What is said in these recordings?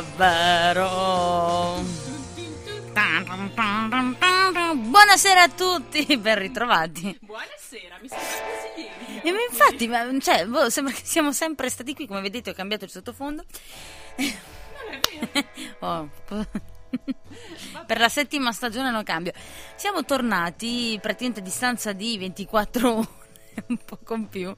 davvero. Buonasera a tutti, ben ritrovati. Buonasera, mi sembra quasi ieri. Ma infatti, ma, cioè, boh, sembra che siamo sempre stati qui, come vedete ho cambiato il sottofondo. Non è vero. Oh, per la settima stagione non cambio. Siamo tornati praticamente a distanza di 24 ore, un po' con più,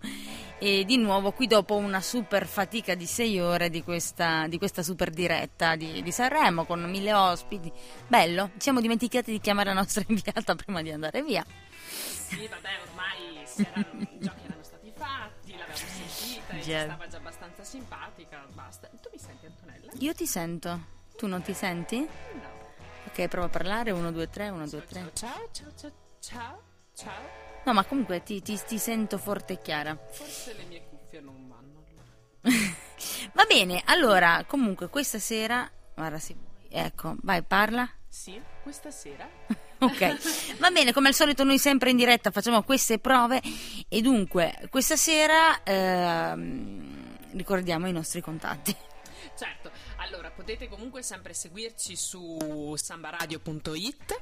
e di nuovo qui dopo una super fatica di 6 ore di questa, di questa super diretta di, di Sanremo con mille ospiti. Bello, ci siamo dimenticati di chiamare la nostra inviata prima di andare via. Sì, vabbè, ormai erano, i giochi erano stati fatti, l'avevamo sentita, Già. stava già abbastanza simpatica, basta. Tu mi senti Antonella? Io ti sento, tu non ti senti? No. Ok, prova a parlare, 1, 2, 3, 1, 2, 3. Ciao, ciao, ciao, ciao, ciao. No, ma comunque ti, ti- ti sento forte e chiara. Forse le mie cuffie non vanno. Va bene, allora, comunque questa sera... Guarda, sì, ecco, vai, parla. Sì, questa sera? Ok, va bene, come al solito noi sempre in diretta facciamo queste prove e dunque questa sera ehm, ricordiamo i nostri contatti. Certo, allora potete comunque sempre seguirci su sambaradio.it.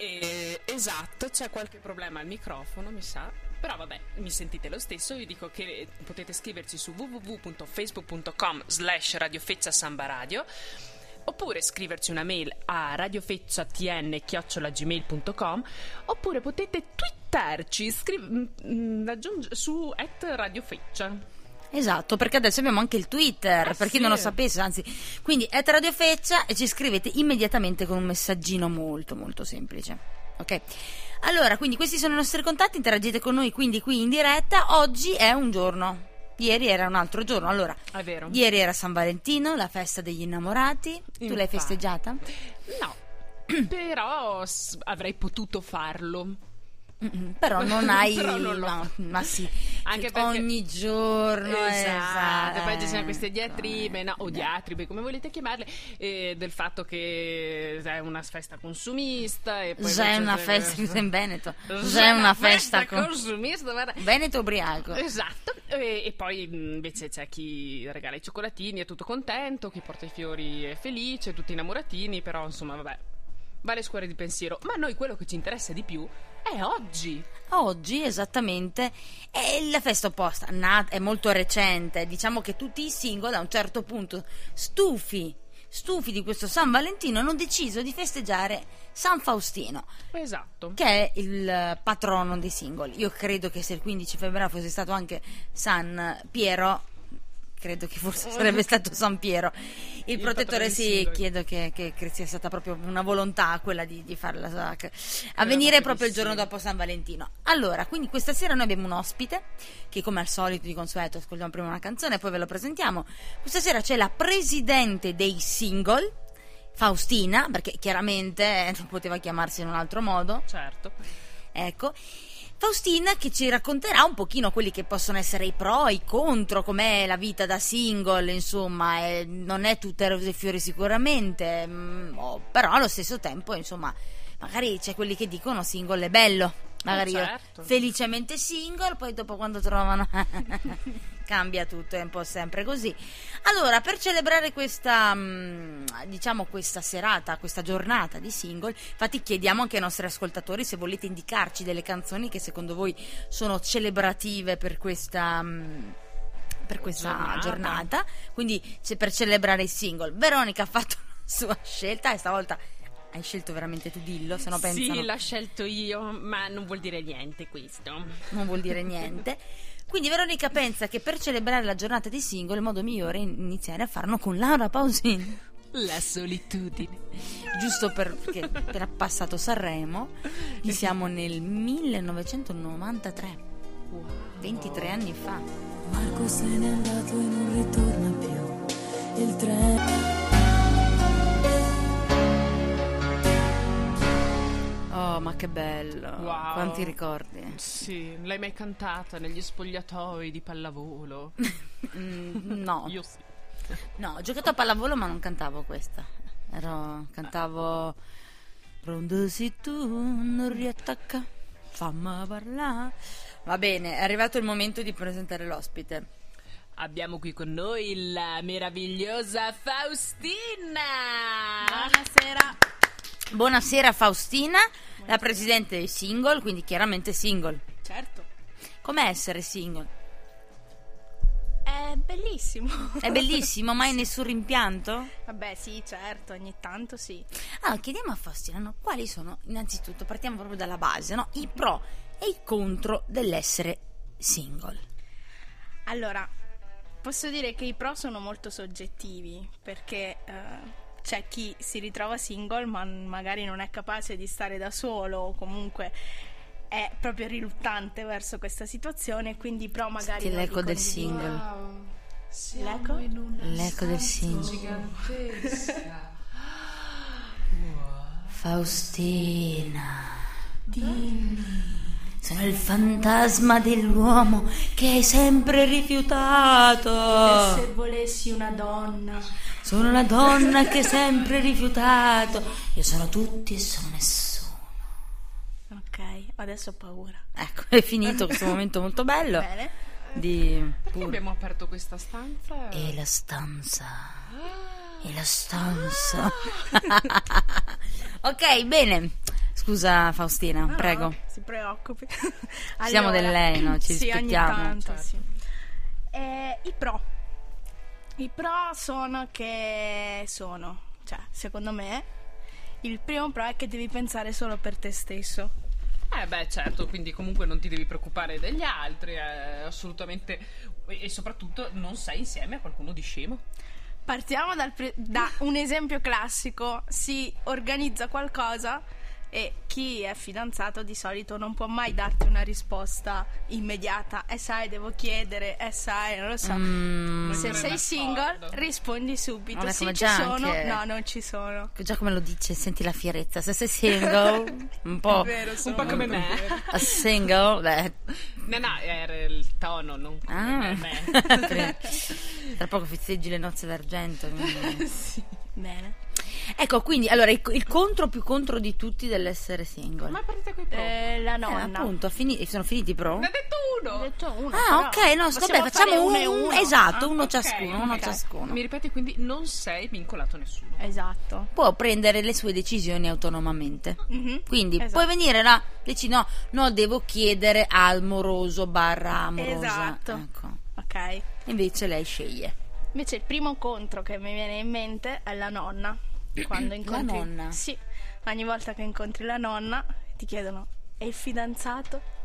E, esatto, c'è qualche problema al microfono, mi sa. Però vabbè, mi sentite lo stesso, io dico che potete scriverci su www.facebook.com slash radiofecciasambaradio oppure scriverci una mail a radiofecciatn.gmail.com oppure potete twittarci scri- mm, aggiunge- su at radiofeccia. Esatto, perché adesso abbiamo anche il Twitter, Ah, per chi sì. non lo sapesse, anzi, quindi è Radio Feccia e ci scrivete immediatamente con un messaggino molto molto semplice. Ok? Allora, quindi questi sono i nostri contatti, interagite con noi quindi qui in diretta. Oggi è un giorno. Ieri era un altro giorno. Allora, È vero? ieri era San Valentino, la festa degli innamorati. Tu l'hai Infatti. festeggiata? No, però avrei potuto farlo. Mm-mm, Però non hai Però non ma, fatto. ma sì, Anche che perché- ogni giorno esatto, poi ci sono queste diatribe, no, o eh. diatribe, come volete chiamarle, eh, del fatto che è una festa consumista e poi Già è invece- una festa in Veneto. Già Già è una festa con consumista, guarda. Veneto ubriaco. Esatto, e, e poi mh, invece c'è chi regala i cioccolatini, è tutto contento, chi porta i fiori è felice, tutti innamoratini, però insomma vabbè, vale scuole di pensiero. Ma a noi quello che ci interessa di più è oggi. Oggi esattamente è la festa opposta, è molto recente, diciamo che tutti i single a un certo punto stufi, stufi di questo San Valentino hanno deciso di festeggiare San Faustino, Esatto. che è il patrono dei single. Io credo che se il 15 febbraio fosse stato anche San Piero, credo che forse sarebbe stato San Piero. Il, Il protettore sì, chiedo che, che- che sia stata proprio una volontà quella di, di farla sac- Era avvenire proprio il giorno dopo San Valentino. Allora, quindi questa sera noi abbiamo un ospite che come al solito di consueto ascoltiamo prima una canzone e poi ve lo presentiamo. Questa sera c'è la presidente dei single, Faustina, perché chiaramente non poteva chiamarsi in un altro modo. Certo. Ecco. Faustina che ci racconterà un pochino quelli che possono essere i pro e i contro, com'è la vita da single, insomma, eh, non è tutte rose e fiori sicuramente, mm, oh, però allo stesso tempo, insomma, magari c'è quelli che dicono single è bello, magari io certo. felicemente single, poi dopo quando trovano cambia tutto, è un po' sempre così. Allora, per celebrare questa, mm, diciamo, questa serata, questa giornata di single, infatti chiediamo anche ai nostri ascoltatori se volete indicarci delle canzoni che secondo voi sono celebrative per questa... mm, per questa giornata. Giornata. quindi c'è per celebrare i single. Veronica ha fatto la sua scelta e stavolta hai scelto veramente tu dillo, se no pensano Sì, l'ho scelto io, ma non vuol dire niente questo. non vuol dire niente. Quindi Veronica pensa che per celebrare la giornata di single il modo migliore è iniziare a farlo con Laura Pausini. La solitudine. Giusto per, perché per passato Sanremo, qui siamo nel 1993, 23 anni fa. Marco se n'è andato e non ritorna più. Il treno. Oh, ma che bello! Wow. Quanti ricordi? Sì, l'hai mai cantata negli spogliatoi di pallavolo? Mm, no, Io sì. no, ho giocato a pallavolo ma non cantavo questa. Ero, cantavo Pronto se tu non riattacca, fammi parlare. Va bene, è arrivato il momento di presentare l'ospite. abbiamo qui con noi la meravigliosa Faustina. Buonasera. Buonasera Faustina, la presidente dei single, quindi chiaramente single. Certo. Com'è essere single? È bellissimo. È bellissimo, mai nessun rimpianto? Vabbè, sì, certo, ogni tanto sì. Allora, chiediamo a Faustina, no, quali sono, innanzitutto, partiamo proprio dalla base, no? I pro e i contro dell'essere single. Allora, posso dire che i pro sono molto soggettivi, perché eh, c'è chi si ritrova single ma magari non è capace di stare da solo o comunque è proprio riluttante verso questa situazione, quindi pro magari... Senti l'eco del single. L'eco? L'eco del single. Faustina. Sono il fantasma dell'uomo che hai sempre rifiutato. Se volessi una donna. Sono la donna che hai sempre rifiutato. Io sono tutti e sono nessuno. Ok, adesso ho paura. Ecco, è finito questo momento molto bello. Bene. Di Perché abbiamo aperto questa stanza? E la stanza. E la stanza. ok, bene. Scusa Faustina, No, prego. no, si preoccupi. Siamo del lei, no? Ci sì. Ogni tanto, Certo. sì. Eh, I pro. I pro sono che sono, cioè, secondo me, il primo pro è che devi pensare solo per te stesso. Eh beh, certo, quindi comunque non ti devi preoccupare degli altri, è assolutamente... E soprattutto non sei insieme a qualcuno di scemo. Partiamo dal pre- da un esempio classico, si organizza qualcosa e chi è fidanzato di solito non può mai darti una risposta immediata. E sai, devo chiedere, e sai, non lo so. Mm, Se Non sei single, rispondi subito. Vabbè, Sì, come ci già sono. anche- No, non ci sono. già come lo dice, senti la fierezza. Se sei single, un po'. Un po' come me. A single, beh, No, no, era il tono, non come Ah. me. tra poco festeggi le nozze d'argento. quindi- Bene. Ecco, quindi allora il, il contro più contro di tutti dell'essere single. Ma partite coi pro. Eh, la Eh, nonna. appunto, fini- sono finiti i pro? Ne ha detto Ho uno! detto uno, Ah, ok, no, vabbè, facciamo uno e uno. esatto, Ah, uno Ok, ciascuno, uno ok. ciascuno. Mi ripeti quindi non sei vincolato a nessuno. Esatto. Può prendere le sue decisioni autonomamente. Mhm. Quindi Esatto. puoi venire là, dici no, no, devo chiedere al moroso barra amorosa. Esatto. Ecco. Ok. Invece lei sceglie. Invece il primo contro che mi viene in mente è la nonna. Quando incontri... nonna? Sì. Ogni volta che incontri la nonna ti chiedono e il fidanzato?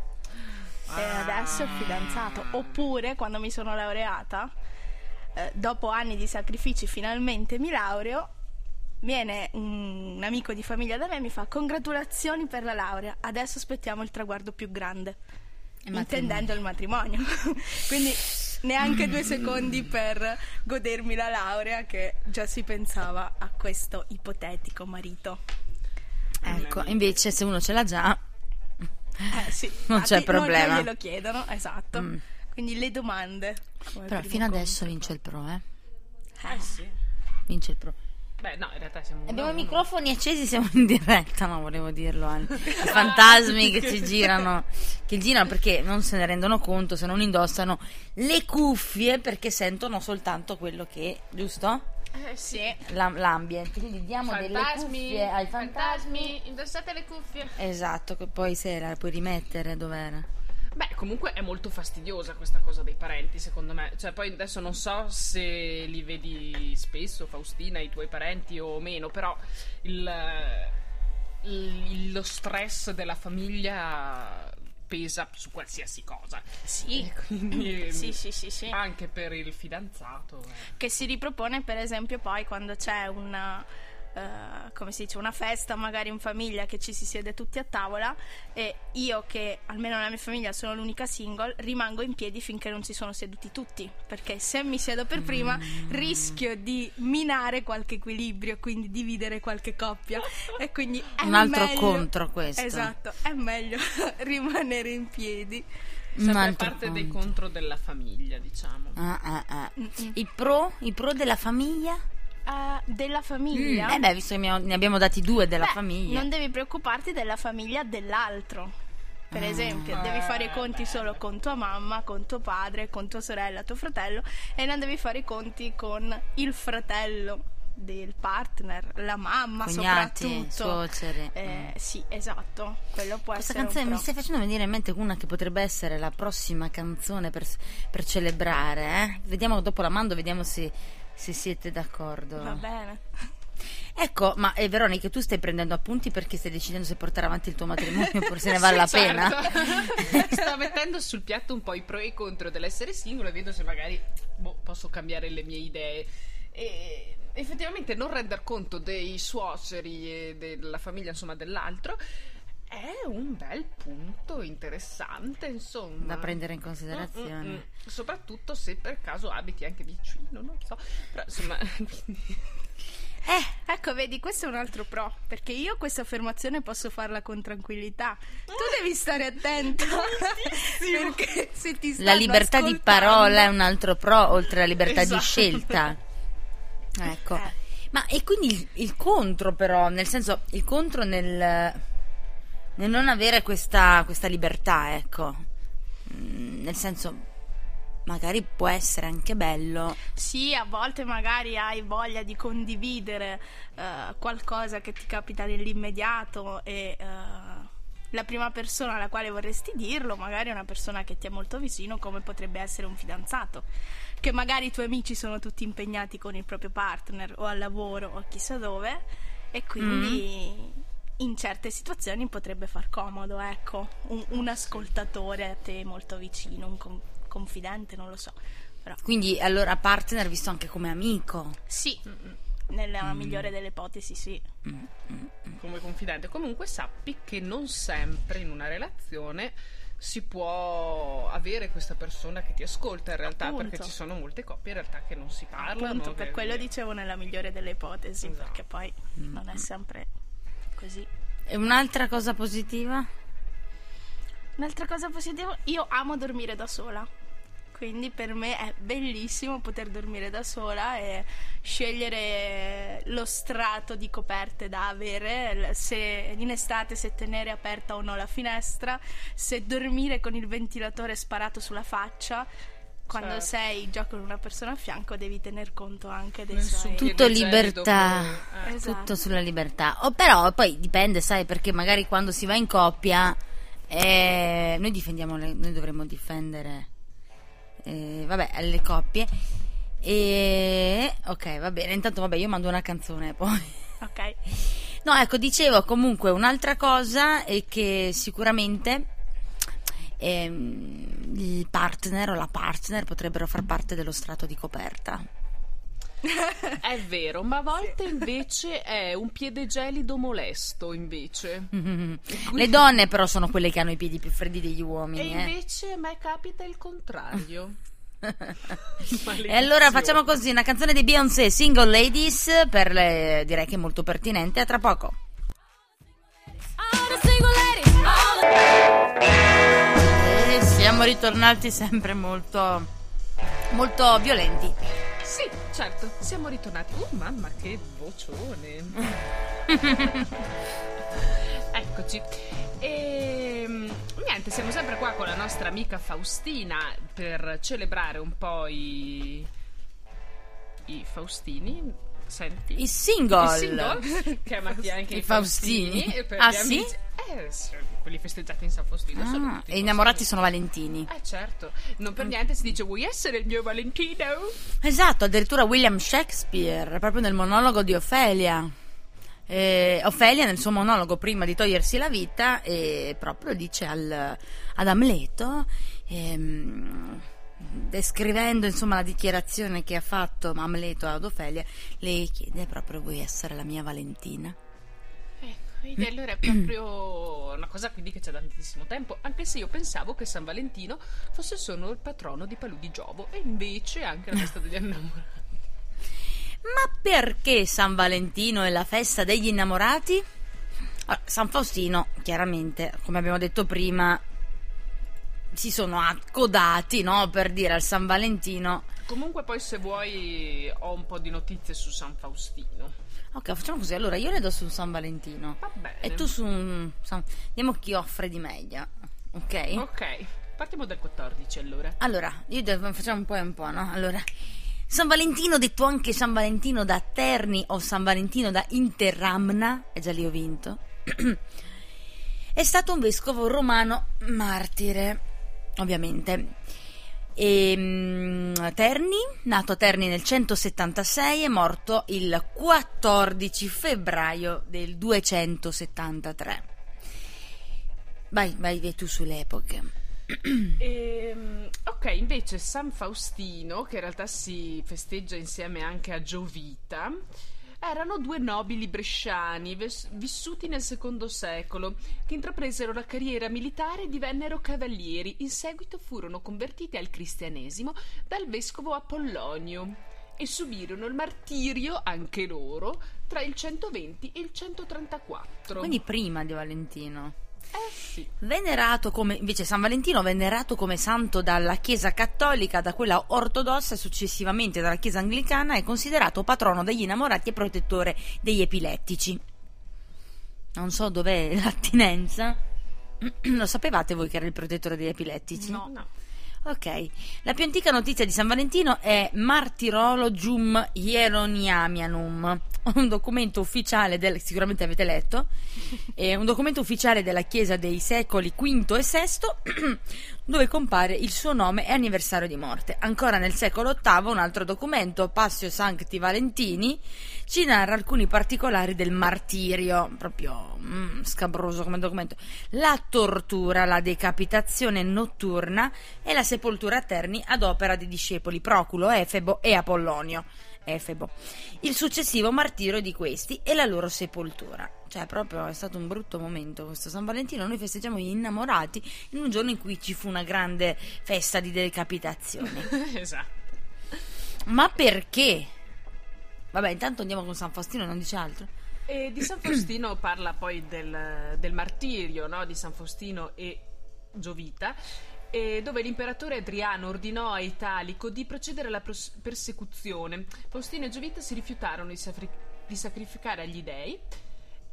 E adesso il fidanzato. Oppure quando mi sono laureata, eh, dopo anni di sacrifici finalmente mi laureo, viene un, un amico di famiglia da me e mi fa congratulazioni per la laurea, adesso aspettiamo il traguardo più grande. Il Intendendo il matrimonio. Quindi neanche due secondi per godermi la laurea che già si pensava a questo ipotetico marito. Ecco, invece se uno ce l'ha già, Eh sì, Non c'è infatti problema. Non glielo chiedono, esatto. Mm. Quindi le domande. però fino adesso vince il pro, eh. Eh sì. Vince il pro. Beh, no, in realtà siamo Abbiamo i microfoni accesi, siamo in diretta, no, volevo dirlo. eh. I fantasmi che ci girano, che girano perché non se ne rendono conto se non indossano le cuffie perché sentono soltanto quello che, giusto? Eh sì. La- l'ambiente. Quindi diamo delle Fantasmi, cuffie ai fantasmi. fantasmi, indossate le cuffie. Esatto, che poi se la puoi rimettere dov'era. Beh, comunque è molto fastidiosa questa cosa dei parenti, secondo me. Cioè, poi adesso non so se li vedi spesso, Faustina, i tuoi parenti o meno, però il, il- lo stress della famiglia pesa su qualsiasi cosa. Sì. Quindi Sì, sì, sì, sì. anche per il fidanzato. eh. Che si ripropone, per esempio, poi quando c'è una. Eh, come si dice, una festa magari in famiglia che ci si siede tutti a tavola e io che almeno nella mia famiglia sono l'unica single rimango in piedi finché non si sono seduti tutti perché se mi siedo per prima rischio di minare qualche equilibrio quindi dividere qualche coppia e quindi è Un altro meglio- contro questo. esatto è meglio rimanere in piedi Sempre parte dei contro. contro della famiglia, diciamo. Ah, ah, ah. I pro? I pro della famiglia? Eh, della famiglia Eh beh, visto che ne abbiamo dati due della Beh, famiglia. Non devi preoccuparti della famiglia dell'altro. Per Ah. esempio, devi fare i conti solo con tua mamma, con tuo padre, con tua sorella, tuo fratello e non devi fare i conti con il fratello del partner, la mamma Cognati, soprattutto. suoceri. Eh, sì, esatto, quello può Questa canzone mi stai facendo venire in mente una che potrebbe essere la prossima canzone per, per celebrare. eh? Vediamo dopo la mando, vediamo se, se siete d'accordo. Va bene. Ecco, ma eh, Veronica, tu stai prendendo appunti perché stai decidendo se portare avanti il tuo matrimonio oppure se ne vale la Sì, pena? certo. Sto mettendo sul piatto un po' i pro e i contro dell'essere singolo e vedo se magari boh, posso cambiare le mie idee. E effettivamente non render conto dei suoceri e della famiglia, insomma, dell'altro è un bel punto interessante, insomma. Da prendere in considerazione. Mm, mm, mm. Soprattutto se per caso abiti anche vicino, non so. Però insomma, quindi- Eh, Ecco, vedi, questo è un altro pro, perché io questa affermazione posso farla con tranquillità. Tu devi stare attento, perché se ti la libertà di parola è un altro pro, oltre alla libertà di Esatto. scelta. Ecco. Eh. Ma e quindi il, il contro però, nel senso, il contro nel, nel non avere questa, questa libertà, ecco. Mm, Nel senso, magari può essere anche bello. Sì, a volte magari hai voglia di condividere eh, qualcosa che ti capita nell'immediato e eh, la prima persona alla quale vorresti dirlo magari è una persona che ti è molto vicino come potrebbe essere un fidanzato. Che magari i tuoi amici sono tutti impegnati con il proprio partner o al lavoro o chissà dove e quindi in certe situazioni potrebbe far comodo, ecco, un, un ascoltatore a te molto vicino, un con- confidente, non lo so. Però Quindi allora partner visto anche come amico. sì, nella migliore delle ipotesi sì. come confidente. Comunque sappi che non sempre in una relazione si può avere questa persona che ti ascolta in realtà, Appunto. perché ci sono molte coppie in realtà che non si parlano. Appunto, per quello dicevo nella migliore delle ipotesi, Esatto. perché poi non è sempre così. E un'altra cosa positiva? Un'altra cosa positiva, io amo dormire da sola. Quindi per me è bellissimo poter dormire da sola e scegliere lo strato di coperte da avere, se in estate se tenere aperta o no la finestra, se dormire con il ventilatore sparato sulla faccia. Quando Certo. sei già con una persona a fianco devi tener conto anche dei Nel suoi... suo Tutto libertà. eh. Esatto. Tutto sulla libertà. O però poi dipende, sai, perché magari quando si va in coppia eh, noi difendiamo le- noi dovremmo difendere eh, vabbè, le coppie. E ok, va bene. Intanto vabbè, io mando una canzone poi. Ok. No, ecco, dicevo comunque un'altra cosa è che sicuramente ehm, il partner o la partner potrebbero far parte dello strato di coperta. È vero, ma a volte invece è un piede gelido molesto, invece. Le donne però sono quelle che hanno i piedi più freddi degli E uomini. eh. invece a me capita il contrario. E allora facciamo così, una canzone di Beyoncé, Single Ladies, per le- direi che è molto pertinente, a tra poco. E siamo ritornati sempre molto, molto violenti. Sì, certo, siamo ritornati. Oh, mamma, che vocione. Eccoci. E niente, siamo sempre qua con la nostra amica Faustina per celebrare un po' i i Faustini. Senti? I single. I single, chiamati anche I i Faustini. Faustini. Ah, gli sì? Eh, sì, quelli festeggiati in San Faustino. sono Ah, tutti e innamorati sono Valentini. Eh certo, non per niente si dice vuoi essere il mio Valentino? Esatto, addirittura William Shakespeare, proprio nel monologo di Ofelia. Eh, Ofelia nel suo monologo prima di togliersi la vita eh, proprio dice al- ad Amleto ehm, descrivendo insomma la dichiarazione che ha fatto Amleto ad Ofelia le chiede proprio vuoi essere la mia Valentina vedi, allora è proprio una cosa quindi che c'è da tantissimo tempo, anche se io pensavo che San Valentino fosse solo il patrono di Palù di Giovo e invece anche la festa degli innamorati. Ma perché San Valentino è la festa degli innamorati? Allora, San Faustino, chiaramente, come abbiamo detto prima, si sono accodati, no? Per dire al San Valentino. Comunque poi se vuoi ho un po' di notizie su San Faustino. Ok, facciamo così. Allora io le do su San Valentino. Va bene. E tu su un. San- Vediamo chi offre di meglio. ok? Ok, partiamo dal 14 allora. Allora, io devo- facciamo un po' e un po', no? Allora, San Valentino, detto anche San Valentino da Terni o San Valentino da Interramna, e già lì ho vinto, è stato un vescovo romano martire, ovviamente. E, mm, Terni, nato a Terni nel 176, è morto il 14 febbraio del 273. Vai, vai, tu sulle epoche. Ehm, ok, invece San Faustino, che in realtà si festeggia insieme anche a Giovita, erano due nobili bresciani ves- vissuti nel secondo secolo che intrapresero la carriera militare e divennero cavalieri. In seguito furono convertiti al cristianesimo dal vescovo Apollonio e subirono il martirio anche loro tra il 120 e il 134. Quindi prima di Valentino. Eh sì. Venerato come invece San Valentino, venerato come santo dalla Chiesa cattolica, da quella ortodossa e successivamente dalla Chiesa anglicana, è considerato patrono degli innamorati e protettore degli epilettici. Non so dov'è l'attinenza. Lo sapevate voi che era il protettore degli epilettici? No. No. Ok, la più antica notizia di San Valentino è Martyrologium Hieronymianum, un documento ufficiale del, sicuramente avete letto, è un documento ufficiale della Chiesa dei secoli V e VI dove compare il suo nome e anniversario di morte. Ancora nel secolo VIII un altro documento, Passio Sancti Valentini, ci narra alcuni particolari del martirio, proprio mm, scabroso come documento, la tortura, la decapitazione notturna e la sepoltura a Terni ad opera dei discepoli Proculo, Efebo e Apollonio. Efebo. Il successivo martirio di questi e la loro sepoltura. Cioè, proprio è stato un brutto momento questo San Valentino. Noi festeggiamo gli innamorati in un giorno in cui ci fu una grande festa di decapitazione. esatto. Ma perché? Vabbè, intanto andiamo con San Faustino, non dice altro. E di San Faustino parla poi del, del martirio no? di San Faustino e Giovita, e dove l'imperatore Adriano ordinò a Italico di procedere alla pros- persecuzione. Faustino e Giovita si rifiutarono di, safri- di sacrificare agli dei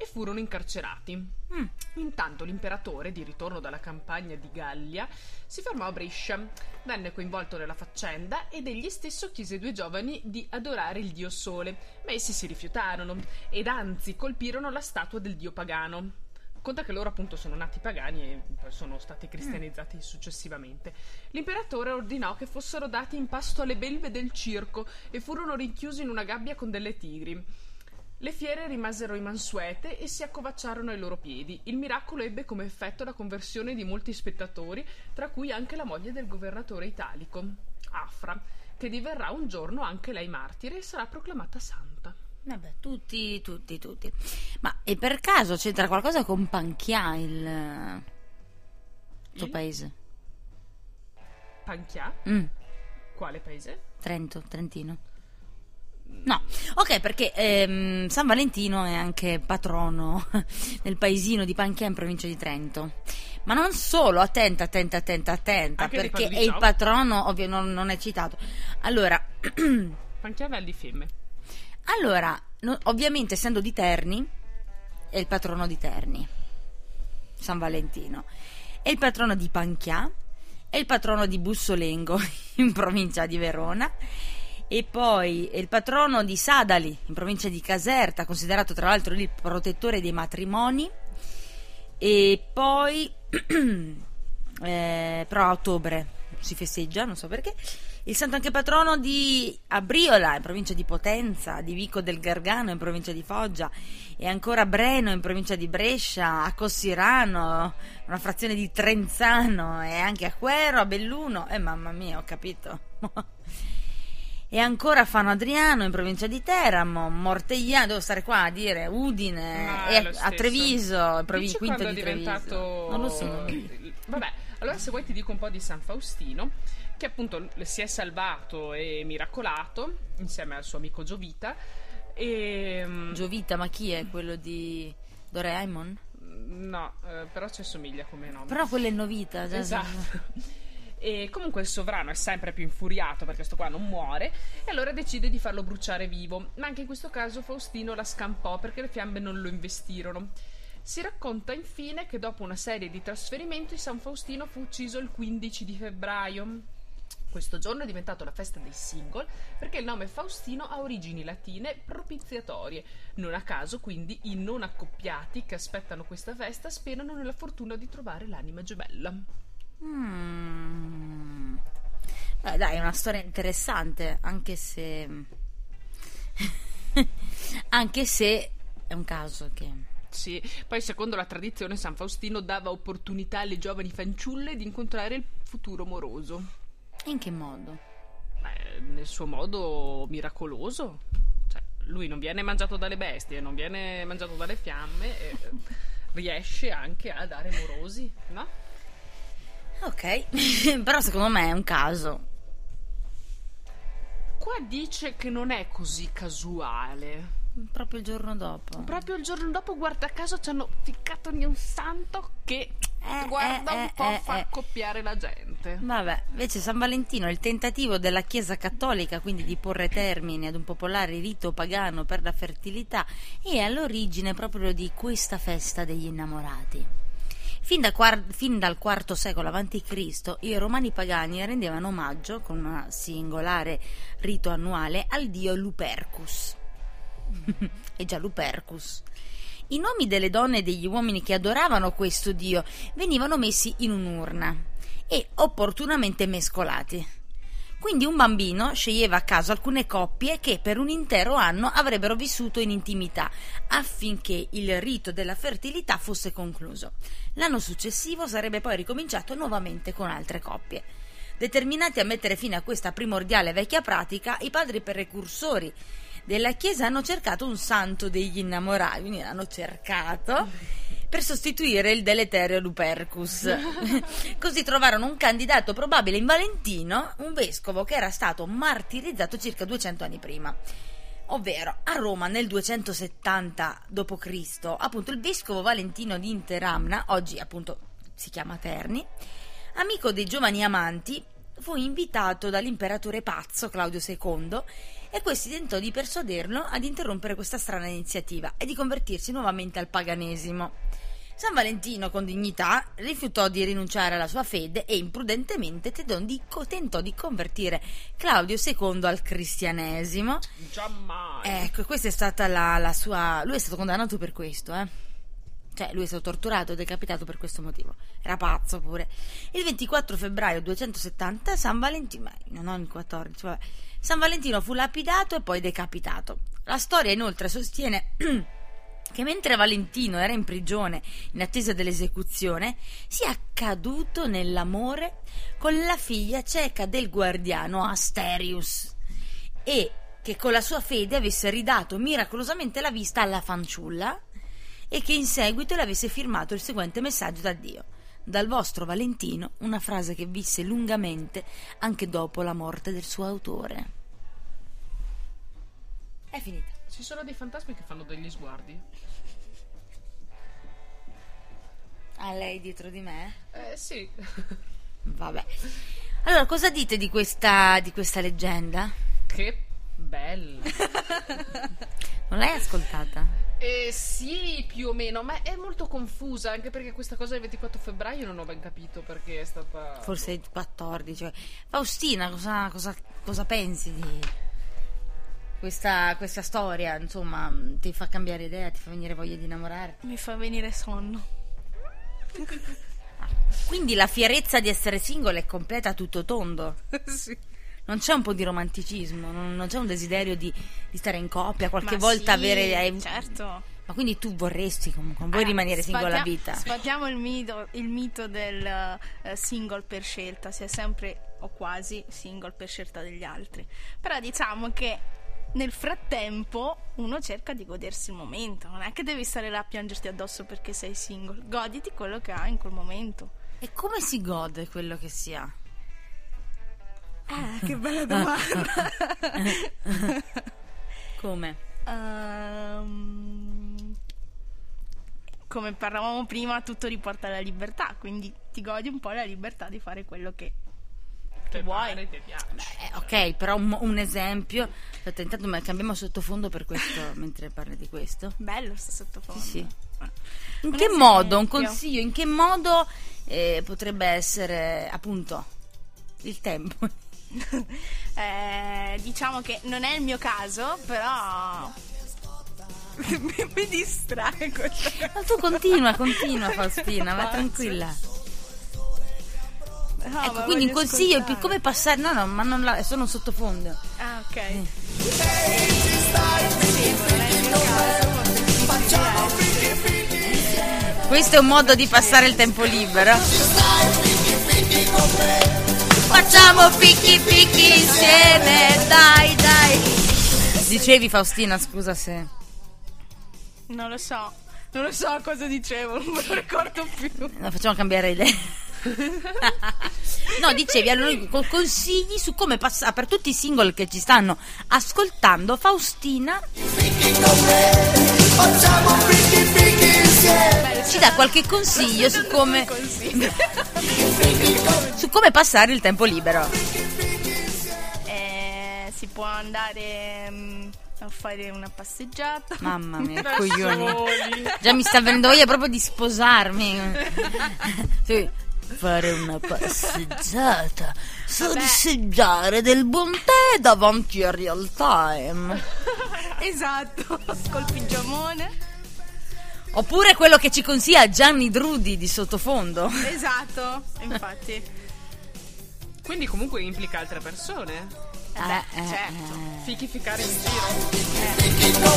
e furono incarcerati. Mm. Intanto l'imperatore, di ritorno dalla campagna di Gallia, si fermò a Brescia, venne coinvolto nella faccenda ed egli stesso chiese ai due giovani di adorare il dio Sole, ma essi si rifiutarono ed anzi colpirono la statua del dio pagano. Conta che loro appunto sono nati pagani e poi sono stati cristianizzati successivamente. L'imperatore ordinò che fossero dati in pasto alle belve del circo e furono rinchiusi in una gabbia con delle tigri. Le fiere rimasero immansuete e si accovacciarono ai loro piedi. Il miracolo ebbe come effetto la conversione di molti spettatori, tra cui anche la moglie del governatore italico, Afra, che diverrà un giorno anche lei martire e sarà proclamata santa. Vabbè, tutti, tutti, tutti. Ma e per caso c'entra qualcosa con Panchia, il eh, tuo Il? paese? Panchia? Mm, Quale paese? Trento, Trentino. No, ok, perché ehm, San Valentino è anche patrono del paesino di Panchia in provincia di Trento. Ma non solo, attenta, attenta, attenta, attenta, Anche perché è il patrono, ovvio, non, non è citato. Allora, Panchia Val di Fiemme. allora no- ovviamente essendo di Terni, è il patrono di Terni, San Valentino. È il patrono di Panchia, è il patrono di Bussolengo in provincia di Verona e poi il patrono di Sadali in provincia di Caserta, considerato tra l'altro il protettore dei matrimoni e poi eh, però a ottobre si festeggia, non so perché. Il santo anche patrono di Abriola in provincia di Potenza, di Vico del Gargano in provincia di Foggia e ancora Breno in provincia di Brescia, a Cossirano, una frazione di Trenzano e anche a Quero, a Belluno. E mamma mia, ho capito. E ancora Fano Adriano in provincia di Teramo, Mortegliano, devo stare qua a dire Udine Ma e a. Treviso, in provincia quinta di è Treviso. diventato... Non lo so. Vabbè, allora se vuoi ti dico un po' di San Faustino, che appunto si è salvato e miracolato insieme al suo amico Giovita. E... mm, Giovita, ma chi è quello di Doraemon? No, eh, però ci assomiglia come nome. Però quello è Novita. già- Esatto. E comunque il sovrano è sempre più infuriato perché sto qua non muore e allora decide di farlo bruciare vivo. Ma anche in questo caso Faustino la scampò perché le fiamme non lo investirono. Si racconta infine che dopo una serie di trasferimenti San Faustino fu ucciso il 15 di febbraio. Questo giorno è diventato la festa dei single perché il nome Faustino ha origini latine propiziatorie. Non a caso, quindi, i non accoppiati che aspettano questa festa sperano nella fortuna di trovare l'anima gemella. Mm. Beh, dai, è una storia interessante, anche se. anche se è un caso che. Sì, poi secondo la tradizione San Faustino dava opportunità alle giovani fanciulle di incontrare il futuro moroso. In che modo? Beh, nel suo modo miracoloso. Cioè, lui non viene mangiato dalle bestie, non viene mangiato dalle fiamme e riesce anche a dare morosi, no? Ok, però secondo me è un caso. Qua dice che non è così casuale. Proprio il giorno dopo. Proprio il giorno dopo, guarda caso, ci hanno ficcato un santo che Eh, guarda eh, un eh, po' eh, fa eh. accoppiare la gente. Vabbè, invece San Valentino è il tentativo della Chiesa Cattolica quindi di porre termine ad un popolare rito pagano per la fertilità e all'origine proprio di questa festa degli innamorati. Fin, da quar- fin dal IV secolo a.C. i romani pagani rendevano omaggio, con un singolare rito annuale, al dio Lupercus. e già Lupercus. I nomi delle donne e degli uomini che adoravano questo dio venivano messi in un'urna e opportunamente mescolati. Quindi un bambino sceglieva a caso alcune coppie che per un intero anno avrebbero vissuto in intimità affinché il rito della fertilità fosse concluso. L'anno successivo sarebbe poi ricominciato nuovamente con altre coppie. Determinati a mettere fine a questa primordiale vecchia pratica, i padri precursori della Chiesa hanno cercato un santo degli innamorati, quindi l'hanno cercato per sostituire il deleterio Lupercus. Così trovarono un candidato probabile in Valentino, un vescovo che era stato martirizzato circa 200 anni prima. Ovvero, a Roma nel 270 d.C., appunto il vescovo Valentino di Interamna, oggi appunto si chiama Terni, amico dei giovani amanti, fu invitato dall'imperatore pazzo Claudio II e questi tentò di persuaderlo ad interrompere questa strana iniziativa e di convertirsi nuovamente al paganesimo. San Valentino, con dignità, rifiutò di rinunciare alla sua fede e imprudentemente tentò di, convertire Claudio II al cristianesimo. Giammai. Ecco, questa è stata la, la sua. Lui è stato condannato per questo, eh. Cioè, lui è stato torturato e decapitato per questo motivo. Era pazzo pure. Il 24 febbraio 270 San Valentino, ma non il 14, vabbè. San Valentino fu lapidato e poi decapitato. La storia inoltre sostiene che mentre Valentino era in prigione in attesa dell'esecuzione, sia accaduto nell'amore con la figlia cieca del guardiano Asterius e che con la sua fede avesse ridato miracolosamente la vista alla fanciulla e che in seguito le avesse firmato il seguente messaggio da Dio. Dal vostro Valentino, una frase che visse lungamente anche dopo la morte del suo autore. È finita. Ci sono dei fantasmi che fanno degli sguardi. A lei dietro di me? Eh sì. Vabbè. Allora, cosa dite di questa, di questa leggenda? che bella. Non l'hai ascoltata? Eh sì, più o meno, ma è molto confusa anche perché questa cosa del 24 febbraio non ho ben capito perché è stata... Forse il 14. Faustina, cosa, cosa- cosa pensi di questa, questa storia? Insomma, ti fa cambiare idea, ti fa venire voglia di innamorare? Mi fa venire sonno. Quindi la fierezza di essere single è completa a tutto tondo. sì. Non c'è un po' di romanticismo, non, non c'è un desiderio di, di stare in coppia, qualche Ma volta sì, avere... hai- Certo. Ma quindi tu vorresti comunque, vuoi Allora, rimanere single a sfatia- vita? Sfatiamo il mito, il mito del eh, single per scelta, si è sempre o quasi single per scelta degli altri. Però diciamo che nel frattempo uno cerca di godersi il momento, non è che devi stare là a piangerti addosso perché sei single, goditi quello che hai in quel momento. E come si gode quello che si ha? Ah, che bella domanda. Come? Ehm, come parlavamo prima, tutto riporta alla libertà, quindi ti godi un po' la libertà di fare quello che che vuoi. pare ti piace. Eh, ok, però un, un esempio. Aspetta, intanto ma cambiamo sottofondo per questo mentre parli di questo. Bello sto sottofondo. Sì, sì. In Un che esempio. modo, un consiglio, in che modo eh, potrebbe essere appunto il tempo? Eh, diciamo che non è il mio caso, però mi, mi distrae questo. Ma tu continua, continua Faustina, vai tranquilla. No, ecco, ma quindi un consiglio ascoltare. come passare. No, no, ma non la, è solo un sottofondo. Ah, ok. Difficile. Questo è un modo di passare il tempo libero. Facciamo picchi picchi insieme, dai dai. Dicevi Faustina, scusa se. Non lo so. Non lo so cosa dicevo, non me lo ricordo più. No, facciamo cambiare idea. no, dicevi allora con consigli su come passare per tutti i single che ci stanno ascoltando. Faustina ci dà qualche consiglio su come, su come passare il tempo libero. Eh, si può andare mm, a fare una passeggiata. Mamma mia, coglioni. Già mi sta venendo voglia proprio di sposarmi. Sì. Fare una passeggiata, sorseggiare del buon tè davanti a real time. esatto, col pigiamone. Oppure quello che ci consiglia Gianni Drudi di sottofondo. Esatto, infatti. Quindi comunque implica altre persone. Eh, eh, certo. Fichificare in giro.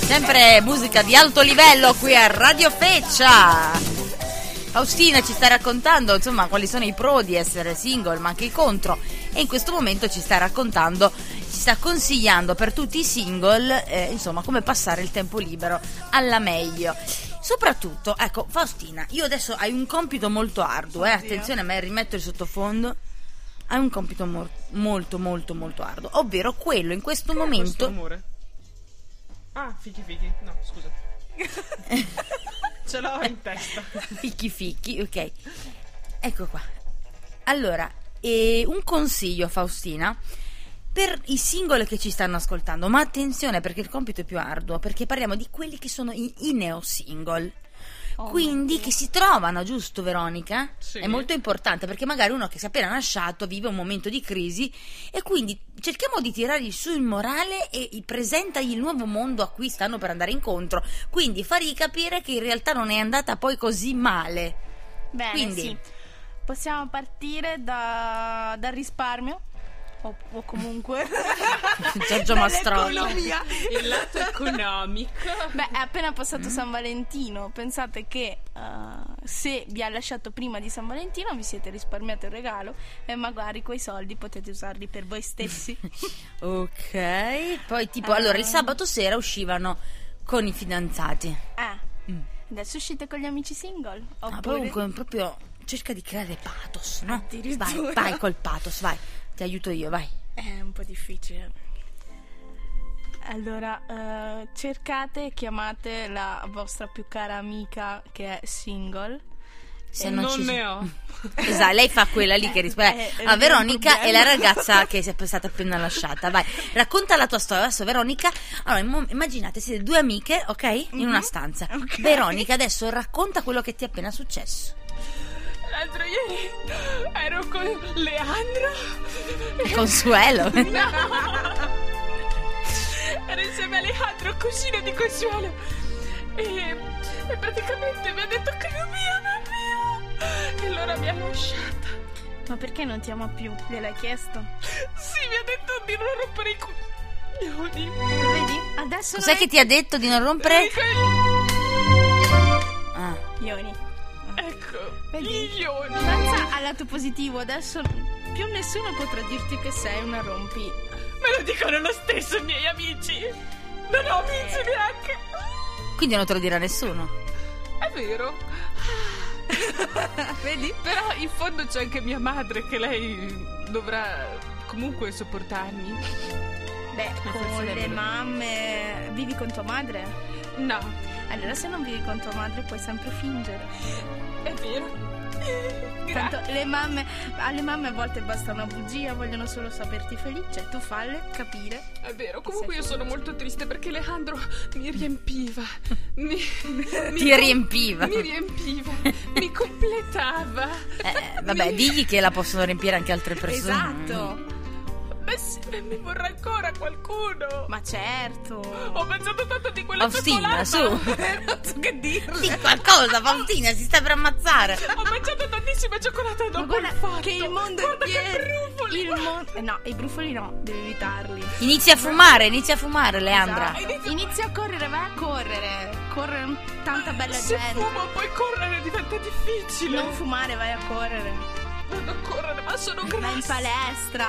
Sempre musica di alto livello qui a Radio Feccia. Faustina ci sta raccontando insomma quali sono i pro di essere single ma anche i contro e in questo momento ci sta raccontando, ci sta consigliando per tutti i single eh, insomma come passare il tempo libero alla meglio. Soprattutto, ecco Faustina, io adesso hai un compito molto arduo, eh, attenzione a me rimetto il sottofondo. Hai un compito mor- molto molto molto arduo, ovvero quello in questo Questo momento rumore. Ah, fichi fichi. No, scusa. Ce l'ho in testa. Ficchi ficchi, ok. Ecco qua. Allora, eh, un consiglio Faustina per i singoli che ci stanno ascoltando, ma attenzione perché il compito è più arduo, perché parliamo di quelli che sono i, i neo single. Oh, Quindi che si trovano, giusto Veronica? Sì. È molto importante perché magari uno che si è appena lasciato vive un momento di crisi e quindi cerchiamo di tirargli su il morale e presentagli il nuovo mondo a cui stanno per andare incontro. Quindi fargli capire che in realtà non è andata poi così male. Bene, Quindi- sì. Possiamo partire da- dal risparmio o, o comunque Giorgio dall'economia. Il lato economico. Beh, è appena passato San Valentino. Pensate che eh, se vi ha lasciato prima di San Valentino vi siete risparmiato il regalo e magari quei soldi potete usarli per voi stessi. Ok. Poi tipo, Ah. allora il sabato sera uscivano con i fidanzati. eh. Adesso uscite con gli amici single. Ma Oppure... comunque proprio cerca di creare pathos, no? Vai, vai col pathos, vai. Ti aiuto io, vai. È un po' difficile. Allora, eh, cercate e chiamate la vostra più cara amica che è single. Se non ci ne ho. Esatto, lei fa quella lì che risponde. Eh, eh, Ah, Veronica è la ragazza che è stata appena lasciata. Vai, racconta la tua storia. Adesso, Veronica. Allora, immaginate, siete due amiche, ok? In una stanza. Mhm. Ok. Veronica, adesso racconta quello che ti è appena successo. L'altro ieri ero con Leandro. Consuelo. Ero insieme a Alejandro, cugino di Consuelo. E, e praticamente mi ha detto che non mi ama più. E allora mi ha lasciata. Ma perché non ti ama più? Gliel'hai chiesto? Sì, mi ha detto di non rompere i coglioni. Vedi? Adesso Cos'è non che ti ha detto di non rompere? Ah. Ioni. Ecco, Vedi? i ioni. Pensa al lato positivo, adesso più nessuno potrà dirti che sei una rompi. Me lo dicono lo stesso i miei amici. Non ho amici neanche. Quindi non te lo dirà nessuno. È vero. Vedi? Però in fondo c'è anche mia madre che lei dovrà comunque sopportarmi. Beh, Ma con le mamme vivi con tua madre? No, Allora se non vivi con tua madre puoi sempre fingere. è vero. Tanto le mamme, alle mamme a volte basta una bugia, vogliono solo saperti felice. Tu falle capire. È vero, comunque io sono molto triste perché Alejandro mi riempiva. Mi, mi Ti riempiva. Mi riempiva. mi completava. Eh, vabbè, digli che la possono riempire anche altre persone. Esatto. Ma sì, mi vorrà ancora qualcuno. Ma certo. Ho pensato tanto di quella Faustina, cioccolata. non so che dirle. Di qualcosa, Faustina, si sta per ammazzare. Ho mangiato tantissima cioccolata dopo Ma guarda il fatto. che il mondo Guarda è pieno. che brufoli. Il mon- eh, no, i brufoli no, devi evitarli. Inizia a fumare, inizia a fumare, Leandra. Esatto. Inizia a correre, vai a correre. Corre un- tanta bella Se gente. fumo poi correre diventa difficile. Non fumare, vai a correre. Vado a correre, ma sono Vai in grassa. palestra.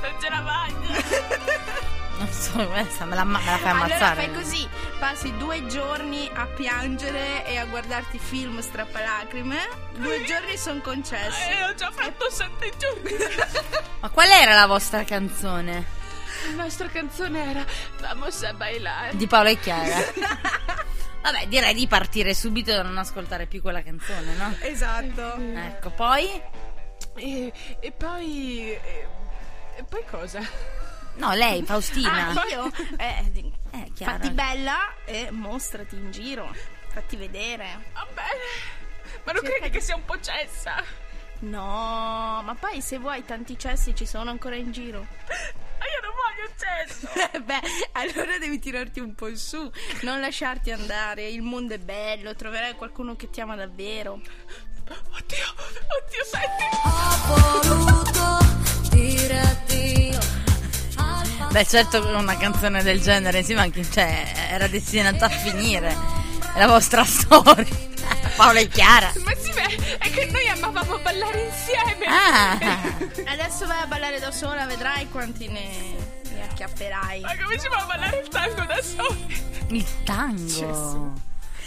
Non ce la faccio. Non so, questa me la, me la fai Allora ammazzare. fai così, passi due giorni a piangere e a guardarti film strappalacrime. Due giorni sono concessi. Eh, ho già fatto sette giorni. Ma qual era la vostra canzone? La nostra canzone era Vamos a bailar. Di Paolo e Chiara. Vabbè, direi di partire subito da non ascoltare più quella canzone, no? Esatto. Ecco, poi... E, e poi. E, e poi cosa? No, lei, Faustina. Ah, io? Eh, Eh, Chiara. fatti bella e mostrati in giro. Fatti vedere. Va bene. Ma non Cerca credi di- che sia un po' cessa? No, ma poi se vuoi tanti cessi ci sono ancora in giro. Ma io non voglio il cesso. Beh, allora devi tirarti un po' su, non lasciarti andare. Il mondo è bello, troverai qualcuno che ti ama davvero. Oddio, oddio, senti. Ho voluto Beh, certo, con una canzone del genere, insieme anche, cioè, era destinata a finire. È la vostra storia. Paolo e Chiara. Ma sì, beh, è che noi amavamo ballare insieme. Ah, Adesso vai a ballare da sola, vedrai quanti ne, ne acchiapperai. Ma come si fa a ballare il tango da soli? il tango.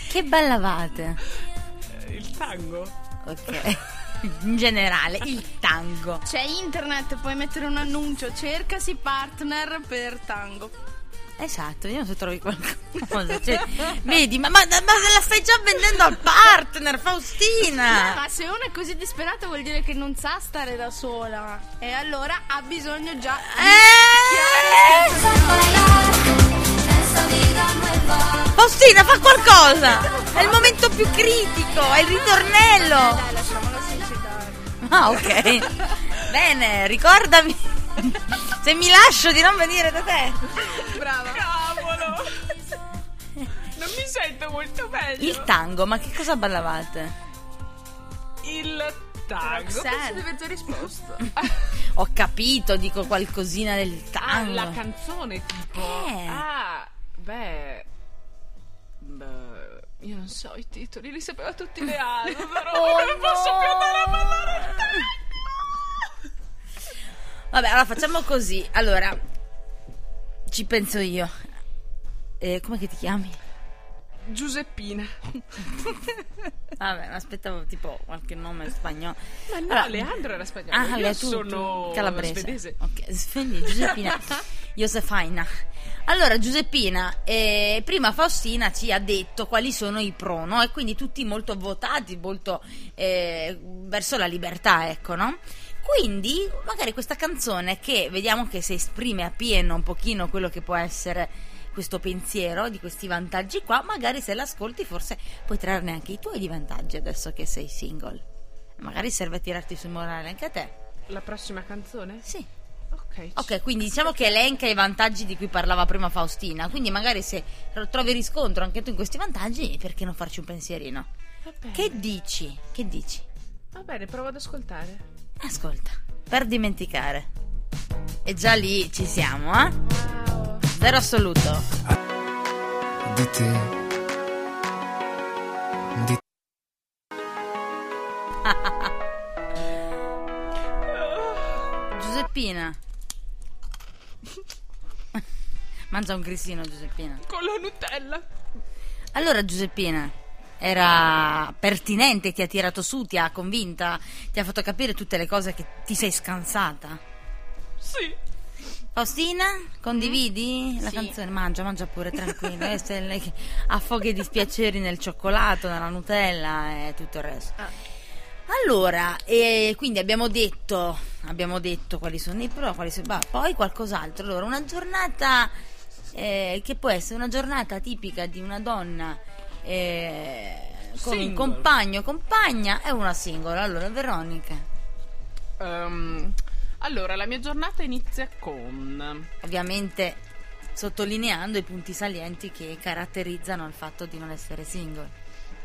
Che ballavate. Il tango? Ok. In generale, il tango. C'è internet, puoi mettere un annuncio, cercasi partner per tango. Esatto, vediamo se trovi qualcosa. Cioè, vedi, ma, ma, ma la stai già vendendo al partner, Faustina. Ma se uno è così disperato vuol dire che non sa stare da sola. E allora ha bisogno già Eh! vida nueva. Faustina, fa qualcosa! È il momento più critico, è il ritornello. Dai, suicidare. Ah, ok. Bene, ricordami. Se mi lascio di non venire da te. Brava. Cavolo! Non mi sento molto meglio. Il tango, ma che cosa ballavate? Il tango. Roxanne. Penso di aver già risposto. Ho capito, dico qualcosina del Ah, tango. la canzone tipo. Eh. Ah, beh. Io non so i titoli, li sapeva tutti le altre, però Oh, non posso più andare a ballare il tango. Vabbè, allora facciamo così. Allora, ci penso io. Eh, come che ti chiami? Giuseppina. Vabbè, aspettavo tipo qualche nome spagnolo. Ma no, Allora- Leandro era spagnolo. Ah, io tu, sono tu, calabrese. svedese. Ok, Svegli, Giuseppina. Josefina. Allora, Giuseppina, eh, prima Faustina ci ha detto quali sono i pro, no? E quindi tutti molto votati, molto eh, verso la libertà, ecco, no? Quindi, magari questa canzone che vediamo che si esprime appieno un pochino quello che può essere questo pensiero di questi vantaggi qua, magari se l'ascolti forse puoi trarne anche i tuoi di vantaggi adesso che sei single. Magari serve a tirarti sul morale anche a te. La prossima canzone? Sì. Ok. Quindi diciamo che elenca i vantaggi di cui parlava prima Faustina. Quindi magari se trovi riscontro anche tu in questi vantaggi, perché non farci un pensierino? Che dici? Che dici? Va bene, provo ad ascoltare. Ascolta, per dimenticare. E già lì ci siamo, eh? Wow. Zero assoluto. di te. Di Giuseppina. Mangia un grissino, Giuseppina. Con la Nutella. Allora, Giuseppina, era pertinente, ti ha tirato su, ti ha convinta, ti ha fatto capire tutte le cose che ti sei scansata. Sì. Faustina, condividi la Sì. canzone? Mangia, mangia pure, tranquilla. Eh, se lei che affoghi i dispiaceri nel cioccolato, nella Nutella e tutto il resto. Ah, Allora, e quindi abbiamo detto, abbiamo detto quali sono i pro, quali sono, bah, poi qualcos'altro. Allora, una giornata eh, che può essere una giornata tipica di una donna eh, con un compagno o compagna è una singola. Allora, Veronica, Ehm, allora, la mia giornata inizia con... ovviamente sottolineando i punti salienti che caratterizzano il fatto di non essere single.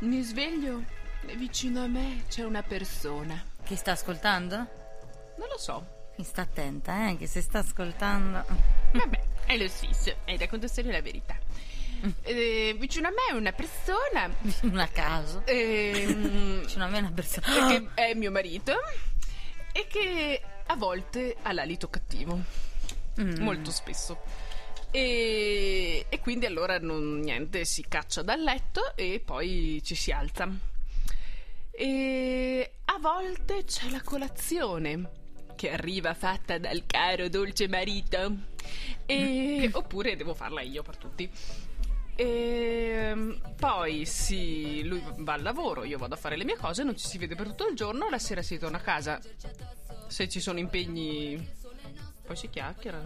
Mi sveglio e vicino a me c'è una persona. Chi sta ascoltando? Non lo so. Mi sta attenta, eh, che se sta ascoltando. Vabbè, è lo stesso, hai da contestare la verità. Eh, vicino a me è una persona Un a caso. ehm, Vicino a me è una persona. che è mio marito e che a volte ha l'alito cattivo. Mm. Molto spesso. E, e quindi allora non, niente, si caccia dal letto e poi ci si alza. E a volte c'è la colazione che arriva fatta dal caro dolce marito. E, oppure devo farla io per tutti. E poi sì, lui va al lavoro, io vado a fare le mie cose, non ci si vede per tutto il giorno, la sera si torna a casa. Se ci sono impegni, poi si chiacchiera.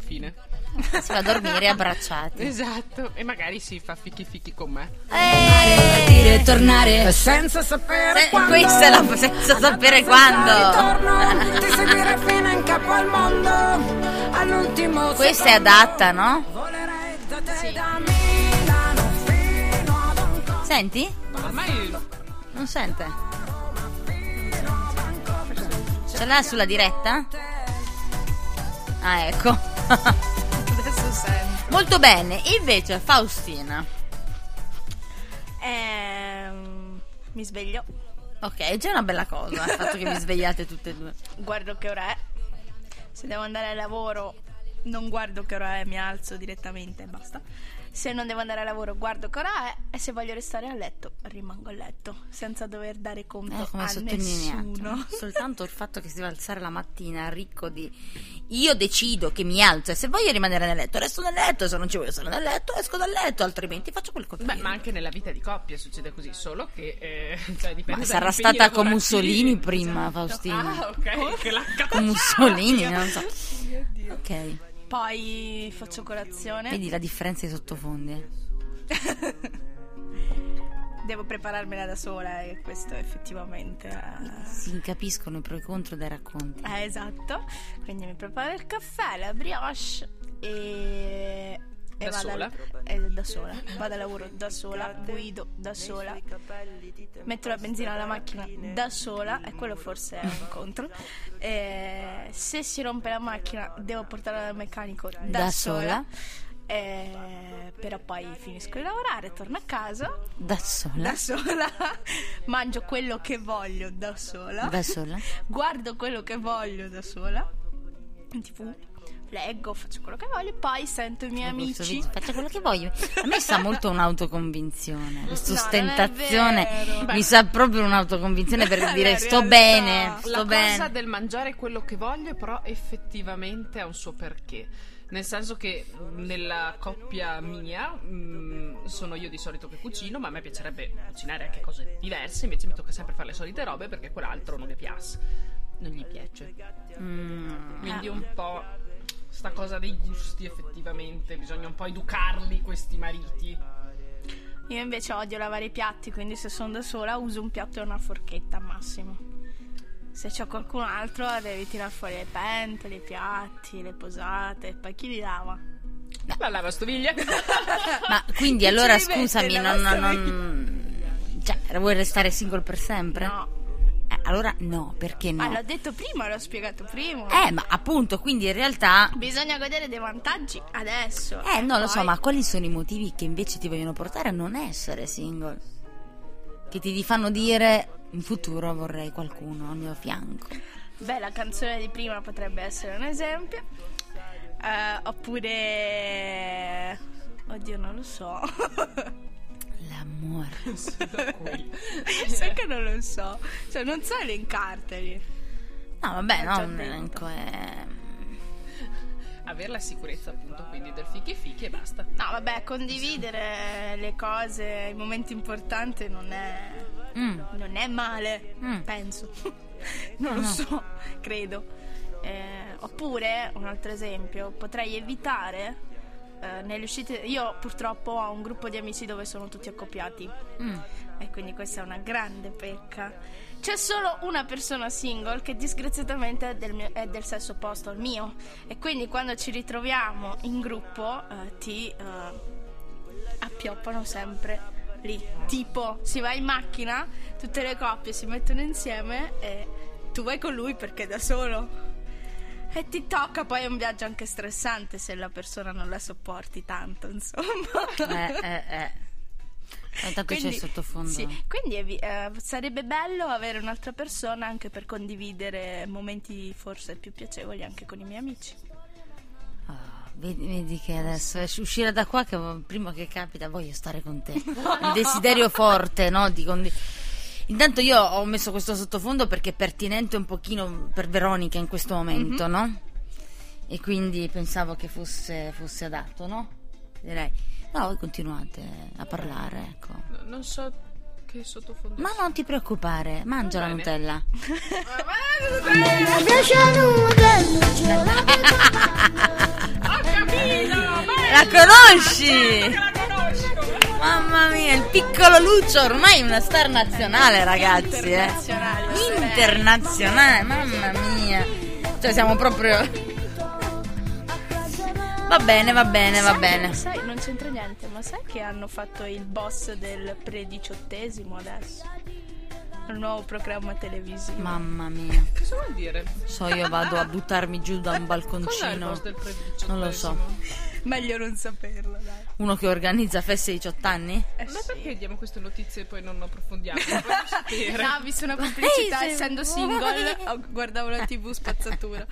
Fine. Si va a dormire abbracciati. Esatto, e magari si fa fichi fichi con me. Partire e tornare. Senza sapere Eh, quando questa è la senza sapere quando. Ritorno, ti seguire fino in capo al mondo All'ultimo Questa è adatta, no? Volerei da te da Milano fino ad Hong Senti? Ormai Non sente? Ce l'ha sulla diretta? Ah, ecco. Adesso sento. Molto bene. Invece, Faustina. Ehm, mi sveglio, Ok, è già una bella cosa il fatto che vi svegliate tutte e due. guardo che ora è. Se devo andare al lavoro, non guardo che ora è, mi alzo direttamente e basta. Se non devo andare al lavoro, guardo che ora è. E se voglio restare a letto, rimango a letto, senza dover dare conto Eh, come a nessuno. Soltanto il fatto che si deve alzare la mattina ricco di io decido che mi alzo e se voglio rimanere nel letto resto nel letto e se non ci voglio stare nel letto esco dal letto altrimenti faccio quel che Beh, ma anche nella vita di coppia succede così, solo che eh, cioè, dipende Ma sarà stata con. Mussolini prima Faustina Ah, ok, che con Mussolini non so ok Poi faccio colazione. vedi la differenza di sottofondi eh? Devo prepararmela da sola e questo effettivamente è... si capiscono i pro e i contro dai racconti Eh, esatto. Quindi mi preparo il caffè, la brioche e... e Da vado sola? al- eh, da sola. Vado al lavoro da sola, guido da sola, metto la benzina alla macchina da sola, e quello forse è un contro. Eh, se si rompe la macchina, devo portarla dal meccanico da, Da sola. sola. Eh, però poi finisco di lavorare, torno a casa da sola da sola, mangio quello che voglio da sola, da sola guardo quello che voglio da sola, in tv, leggo, faccio quello che voglio, poi sento i miei amici. faccio quello che voglio a me sa molto un'autoconvinzione questa No, ostentazione mi sa proprio un'autoconvinzione per dire sto bene sto La bene cosa del mangiare quello che voglio, però effettivamente ha un suo perché. Nel senso che mh, nella coppia mia mh, sono io di solito che cucino, ma a me piacerebbe cucinare anche cose diverse, invece mi tocca sempre fare le solite robe perché quell'altro non mi piace. Non gli piace. Mm. Quindi un po' sta cosa dei gusti effettivamente, bisogna un po' educarli questi mariti. Io invece odio lavare i piatti, quindi se sono da sola uso un piatto e una forchetta al massimo. Se c'è qualcun altro devi tirare fuori le pentole, i piatti, le posate, poi chi li lava? La lavastoviglie. Ma quindi allora scusami, non, lavastoviglie? non- Cioè, vuoi restare single per sempre? No. Allora no, perché no? Ma l'ho detto prima, l'ho spiegato prima. Eh, ma appunto, quindi in realtà... Bisogna godere dei vantaggi adesso. Eh, no, lo so, Poi- ma quali sono i motivi che invece ti vogliono portare a non essere single? Che ti fanno dire, in futuro vorrei qualcuno al mio fianco. Beh, la canzone di prima potrebbe essere un esempio. Eh, oppure... Oddio, non lo so. L'amore. Sai che non lo so. Cioè, non so elencarteli. No, vabbè, no, un elenco è... Avere la sicurezza appunto quindi del fichi fichi e basta. No, vabbè, condividere le cose, i momenti importanti non è... Mm. Non è male, Mm. penso. non lo No. so, credo. Eh, oppure, un altro esempio, potrei evitare eh, nelle uscite. Io purtroppo ho un gruppo di amici dove sono tutti accoppiati. Mm. E quindi questa è una grande pecca. C'è solo una persona single che disgraziatamente è del, mio- è del sesso opposto al mio. E quindi quando ci ritroviamo in gruppo eh, ti eh, appioppano sempre lì. Tipo, si va in macchina, tutte le coppie si mettono insieme e tu vai con lui perché è da solo. E ti tocca, poi è un viaggio anche stressante se la persona non la sopporti tanto, insomma. Eh, eh, eh. Intanto c'è il sottofondo. Sì, quindi eh, sarebbe bello avere un'altra persona anche per condividere momenti forse più piacevoli anche con i miei amici. Ah, vedi, vedi che adesso esci- uscire da qua che prima che capita voglio stare con te. Il desiderio forte, no? Di condi- Intanto io ho messo questo sottofondo perché è pertinente un pochino per Veronica in questo momento, no? E quindi pensavo che fosse, fosse adatto, no? Direi. No, voi continuate a parlare, ecco. No, Non so che sottofondo. Ma non ti preoccupare, mangia la. Nutella. Ho capito! La conosci? Mamma mia, il piccolo Lucio ormai è una star nazionale, ragazzi. eh. Internazionale, mamma mia. Cioè, siamo proprio. Va bene, va bene, va Sai- bene. Sai, non c'entra niente, ma sai che hanno fatto il boss del prediciottesimo adesso? Il nuovo programma televisivo. Mamma mia. Cosa vuol dire? So, io vado a buttarmi giù da un il balconcino. boss del prediciottesimo? Non lo so. Meglio non saperlo, dai. Uno che organizza feste di 18 anni? Eh Ma sì. perché diamo queste notizie e poi non approfondiamo? Sapere. No, visto una pubblicità, Ehi, se essendo vuoi. single, guardavo la tv spazzatura.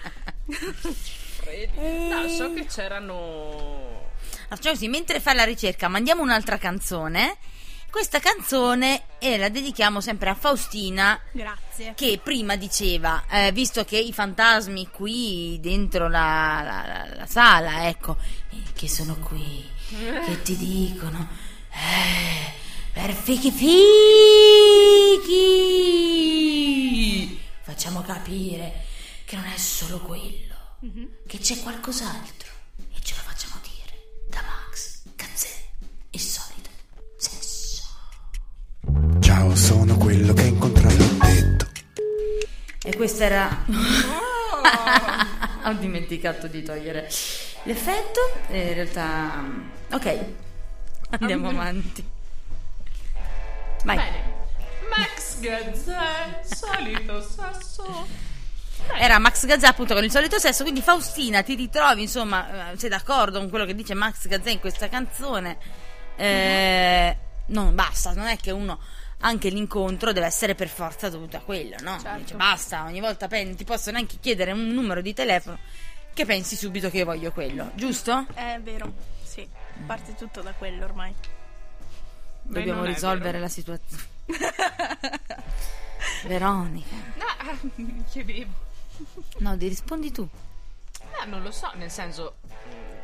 No, so che c'erano. Facciamo così, mentre fai la ricerca, mandiamo un'altra canzone. Questa canzone e la dedichiamo sempre a Faustina Grazie. che prima diceva, eh, visto che i fantasmi qui dentro la, la- la- la sala, ecco, eh, che sono qui, che ti dicono, eh, per fichi fichi, facciamo capire che non è solo quello, che c'è qualcos'altro Ciao, sono quello che hai incontrato ho detto. E questa era. Ho dimenticato di togliere l'effetto. E in realtà. Ok, andiamo avanti. Vai. Bene. Max Gazzè, solito sasso. Era Max Gazzè appunto con il solito sesso. Quindi, Faustina, ti ritrovi, insomma, eh, sei d'accordo con quello che dice Max Gazzè in questa canzone? Eh, non basta, non è che uno. Anche l'incontro deve essere per forza dovuto a quello, no? Certo. Dice, basta, ogni volta pen- ti posso neanche chiedere un numero di telefono che pensi subito che io voglio quello, giusto? È vero, sì. Parte tutto da quello ormai. Dobbiamo risolvere la situazione. Veronica, Ah, mi chiedevo. no, ti rispondi tu. Ah, non lo so, nel senso.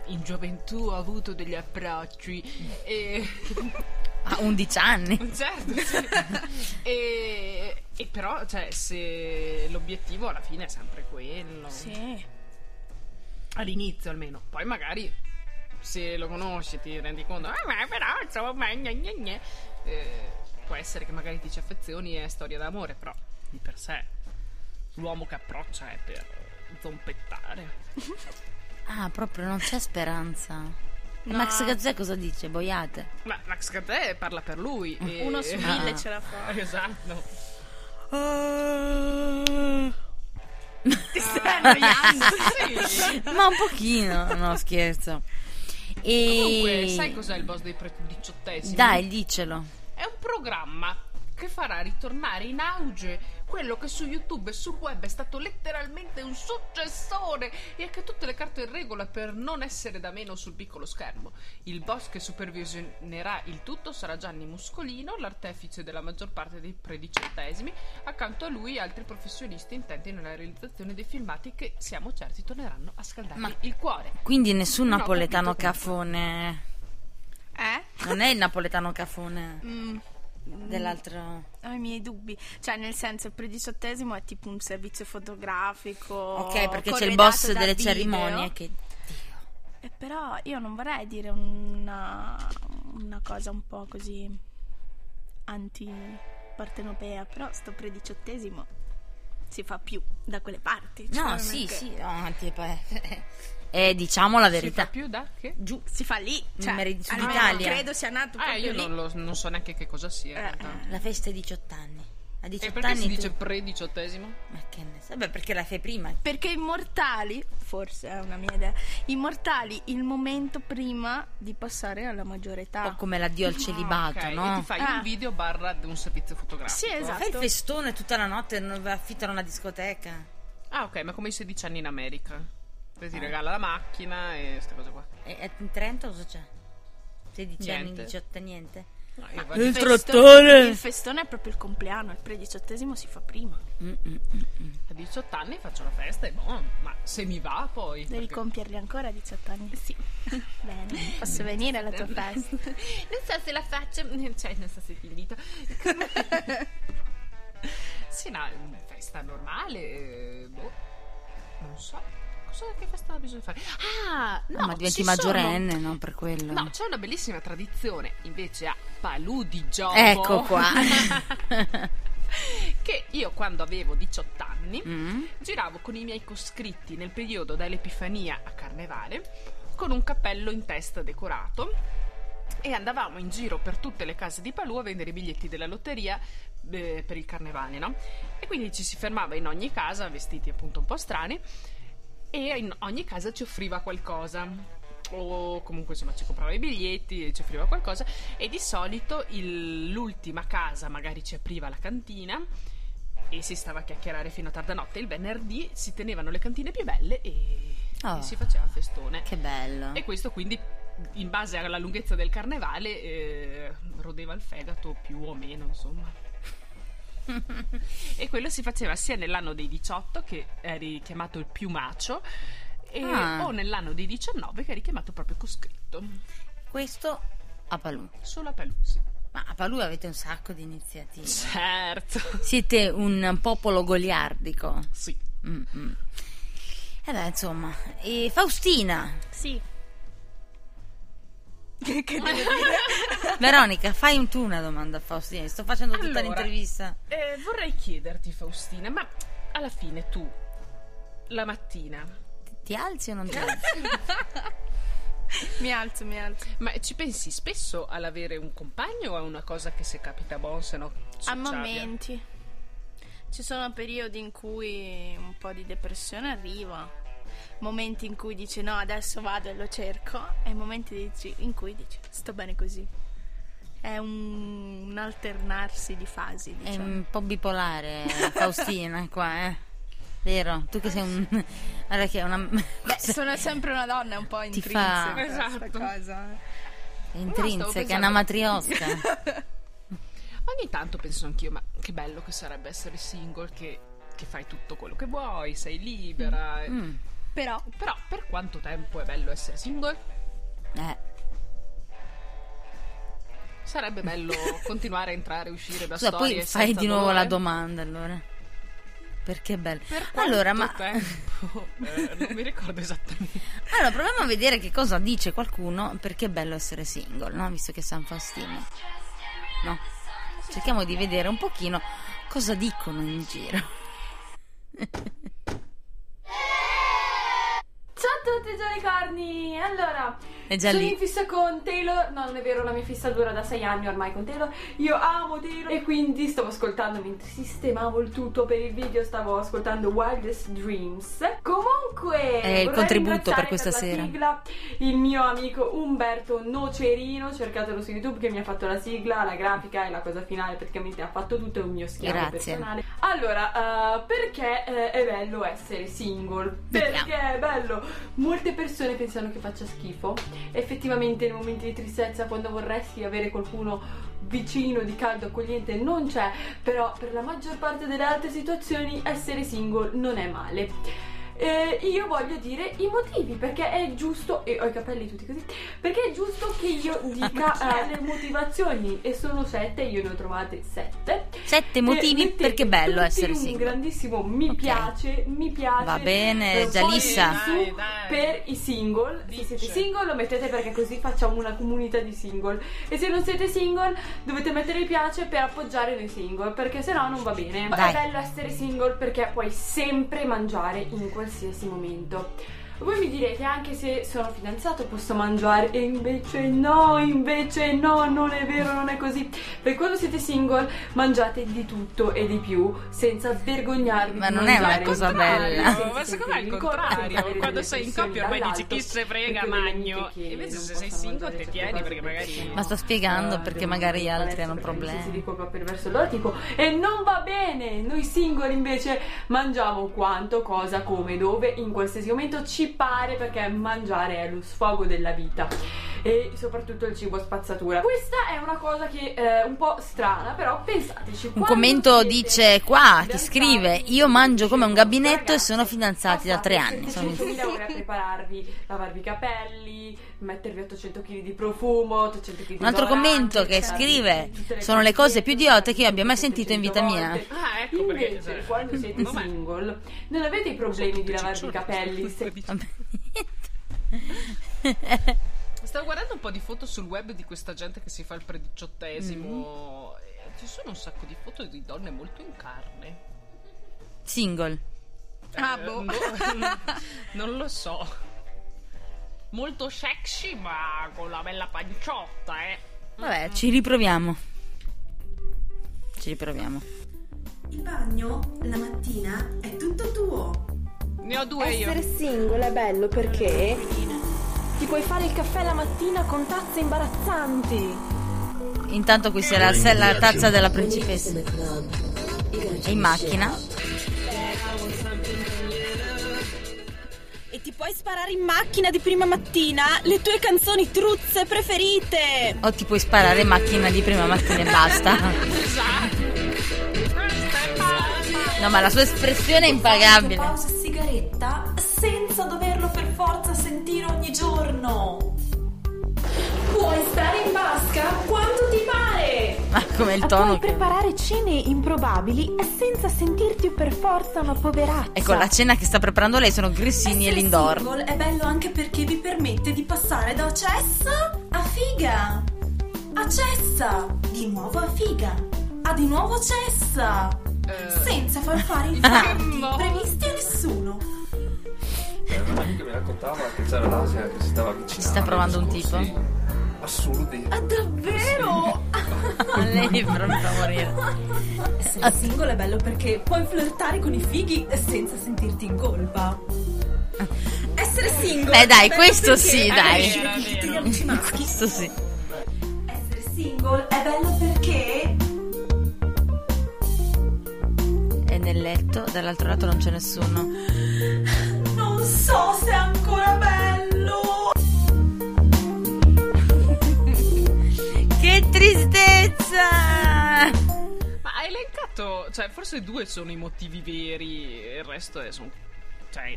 In gioventù ho avuto degli approcci e. A 11 anni. certo, sì. e, e però, cioè, se l'obiettivo alla fine è sempre quello. Sì. All'inizio almeno. Poi magari se lo conosci ti rendi conto. Ah, ma però insomma. Gne, gne, gne". Eh, può essere che magari ti ci affezioni e è storia d'amore, però di per sé l'uomo che approccia è per zompettare. Ah, proprio non c'è speranza. E No. Max Gazzè cosa dice? Boiate. Ma Max Gazzè parla per lui. e- Uno su Ah. mille ce la fa. Esatto. Ti stai annoiando? Sì. Ma un pochino, no scherzo. E... Comunque, sai cos'è il boss dei pre- diciottesimi? Dai, dicelo. È un programma che farà ritornare in auge quello che su YouTube e sul web è stato letteralmente un successore e che ha tutte le carte in regola per non essere da meno sul piccolo schermo. Il boss che supervisionerà il tutto sarà Gianni Muscolino, l'artefice della maggior parte dei prediciottesimi. Accanto a lui altri professionisti intenti nella realizzazione dei filmati che siamo certi torneranno a scaldargli Ma- il cuore. Quindi nessun No, napoletano cafone. Eh? Non è il napoletano cafone. Mm, dell'altro... Ho i miei dubbi. Cioè, nel senso, il prediciottesimo è tipo un servizio fotografico. Ok, perché c'è il boss delle video. cerimonie che... Eh, però io non vorrei dire una, una cosa un po' così anti-partenopea, però sto prediciottesimo si fa più da quelle parti. cioè, No, sì, che- sì, no, tipo, eh, diciamo la Si verità. fa più da che? Giù. Si fa lì, cioè, Numeri su almeno Italia. credo sia nato Ah, io lì. non, lo- non so neanche che cosa sia in Eh, realtà. La festa ai 18 anni. A E 18 perché anni si tu- dice pre-diciottesimo? Ma che ne sai? Beh, perché la fai prima. Perché immortali, forse è una mia idea, immortali il momento prima di passare alla maggiore Un età. po' come l'addio al celibato, Ok, no? E ti fai Ah. un video barra un servizio fotografico. Sì, esatto. Fai il festone tutta la notte e non affittano una discoteca. Ah, ok, ma come i 16 anni in America. Poi ti regala la macchina e queste cose qua. E e in Trento cosa c'è? 16 anni, Niente. 18 niente? No, Il Il trattore! festone- Il festone è proprio il compleanno, il prediciottesimo si fa prima. Mm, mm, mm, a 18 anni faccio la festa e boh, ma se mi va poi. Devi perché- compierli ancora a 18 anni? Sì. Bene, posso venire alla tua festa? Non so se la faccio, cioè non so se ti invito. sì, no, festa normale, eh, boh, non so. Cosa che festa bisogna fare? Ah, no, Ah, ma diventi ci sono- maggiorenne, non per quello. No, c'è una bellissima tradizione invece a Palù di Gioco. Ecco qua. che io quando avevo 18 anni Mm. giravo con i miei coscritti nel periodo dall'Epifania a Carnevale con un cappello in testa decorato e andavamo in giro per tutte le case di Palù a vendere i biglietti della lotteria eh, per il carnevale, no? E quindi ci si fermava in ogni casa, vestiti appunto un po' strani, e in ogni casa ci offriva qualcosa. O comunque insomma ci comprava i biglietti e ci offriva qualcosa. E di solito il- l'ultima casa magari ci apriva la cantina e si stava a chiacchierare fino a tarda notte. Il venerdì si tenevano le cantine più belle e, Oh. e si faceva festone. Che bello. E questo quindi, in base alla lunghezza del carnevale, eh, rodeva il fegato più o meno, insomma. E quello si faceva sia nell'anno dei 18, che eri chiamato il piumacio, e- Ah. o nell'anno dei 19, che eri chiamato proprio coscritto. Questo a Palù. Solo a Pelusi. Ma a Palù avete un sacco di iniziative. Certo. Siete un popolo goliardico. Sì. Mm, mm. E beh, insomma. E Faustina. Sì. Che devo dire? Veronica, fai un tu una domanda a Faustina. Sto facendo tutta Allora, l'intervista. Eh, vorrei chiederti, Faustina, ma alla fine tu, la mattina, Ti alzi o non ti alzi? mi alzo, mi alzo. Ma ci pensi spesso all'avere un compagno o è una cosa che se capita bon, se no A momenti. Ci sono periodi in cui un po' di depressione arriva. Momenti in cui dici no, adesso vado e lo cerco. E momenti dici- in cui dici sto bene così. È un, un alternarsi di fasi, È diciamo. un po' bipolare Faustina qua, eh. Vero? Tu che sei un... Guarda che è una... Beh, sono sempre una donna, è un po' intrinseca fa- questa Esatto. cosa. È intrinseca, è una matriosca. Ogni tanto penso anch'io, ma che bello che sarebbe essere single, che, che fai tutto quello che vuoi, sei libera. e- Mm. Però Però per quanto tempo è bello essere single? Eh. Sarebbe bello continuare a entrare e uscire da Scusa, storie poi fai di nuovo dolore? la domanda allora. Perché è bello. Per Allora, ma... tempo? Eh, non mi ricordo esattamente. Allora, proviamo a vedere che cosa dice qualcuno perché è bello essere single, no? Visto che San Faustino. No? Cerchiamo di vedere un pochino cosa dicono in giro. Ciao a tutti Giallicorni! Allora, È già sono lì. in fissa con Taylor, no non è vero, la mia fissa dura da sei anni ormai con Taylor, io amo Taylor e quindi stavo ascoltando mentre sistemavo il tutto per il video, stavo ascoltando Wildest Dreams. Comunque, È il contributo per questa la sera. sigla il mio amico Umberto Nocerino, cercatelo su YouTube che mi ha fatto la sigla, la grafica e la cosa finale, praticamente ha fatto tutto, è un mio schiavo Grazie. personale. Allora, eh, perché eh, è bello essere single? Perché è bello. Molte persone pensano che faccia schifo. Effettivamente nei momenti di tristezza, quando vorresti avere qualcuno vicino, di caldo, accogliente, non c'è. Però per la maggior parte delle altre situazioni essere single non è male. Eh, io voglio dire i motivi perché è giusto, e ho i capelli tutti così, perché è giusto che io dica eh, le motivazioni e sono sette, io ne ho trovate sette. Sette motivi E mettete perché è bello essere un single. grandissimo mi Ok. piace, mi piace. Va bene, eh, Dai, dai. per i single. Se siete Dice. single lo mettete perché così facciamo una comunità di single. E se non siete single dovete mettere mi piace per appoggiare noi single, perché sennò non va bene. Dai. È bello essere single perché puoi sempre mangiare in qualsiasi momento. Voi mi direte anche se sono fidanzato posso mangiare e invece no, invece no, non è vero, non è così. Perché quando siete single mangiate di tutto e di più senza vergognarvi Ma di non è una cosa bella. senza Ma secondo me è il contrario. Quando sei in coppia ormai dici chi se frega, magno. Invece se sei single ti tieni perché magari... Ma sto spiegando eh, perché magari gli altri hanno problemi. di colpa per verso loro tipo e non va bene noi single invece mangiamo quanto cosa come dove in qualsiasi momento ci pare perché mangiare è lo sfogo della vita e soprattutto il cibo spazzatura questa è una cosa che è un po' strana però pensateci Un commento dice qua, ti scrive, io mangio come un gabinetto e ragazzi, sono fidanzati da tre anni. Sono 700.000 ore a prepararvi, lavarvi i capelli, mettervi 800 kg di profumo, 800 kg di Un altro commento che farvi scrive, sono le cose più idiote che io abbia mai sentito in vita 700 mia. Ah, ecco perché... Invece, cioè, quando siete single, non avete i problemi di lavarvi i capelli. Se... Stavo guardando un po' di foto sul web di questa gente che si fa il prediciottesimo. Mm. e Ci sono un sacco di foto di donne molto in carne. Single. Ah, Eh, boh. no, non lo so. Molto sexy, ma con la bella panciotta, eh. Vabbè, ci riproviamo. Ci riproviamo. Il bagno la mattina è tutto tuo. Ne ho due io. Essere single è bello perché ti puoi fare il caffè la mattina con tazze imbarazzanti. Intanto qui c'è la, la tazza della principessa. In macchina. Puoi sparare in macchina di prima mattina le tue canzoni truzze preferite. O ti puoi sparare in macchina di prima mattina e basta. No, ma la sua espressione è impagabile. Pausa sigaretta senza doverlo per forza sentire ogni giorno. Puoi stare in vasca quando. Ma come il tono puoi che... preparare cene improbabili senza sentirti per forza una poveraccia. Ecco, la cena che sta preparando lei sono grissini e lindor. single è bello anche perché vi permette di passare da cessa a figa. A cessa, di nuovo a figa. A di nuovo cessa. Senza far fare i fatti previsti a nessuno. Eh, un amico mi raccontava che c'era l'Asia che si stava avvicinando. Ci sta provando un tipo? Assurdi. Ah, davvero? lei è pronta a morire. Essere single è bello perché puoi flirtare con i fighi senza sentirti in colpa. Essere single Beh, dai, è questo sì, dai. amici maschi. Questo sì. Essere single è bello perché E nel letto, dall'altro lato non c'è nessuno. non so se è ancora tristezza! Ma hai elencato, cioè, forse due sono i motivi veri, e il resto è, son- cioè,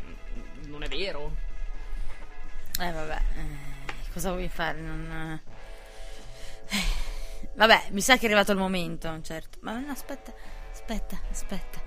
non è vero. Eh, vabbè. eh, cosa vuoi fare? Non... eh. Vabbè, mi sa che è arrivato il momento, certo. Ma no, aspetta, aspetta, aspetta.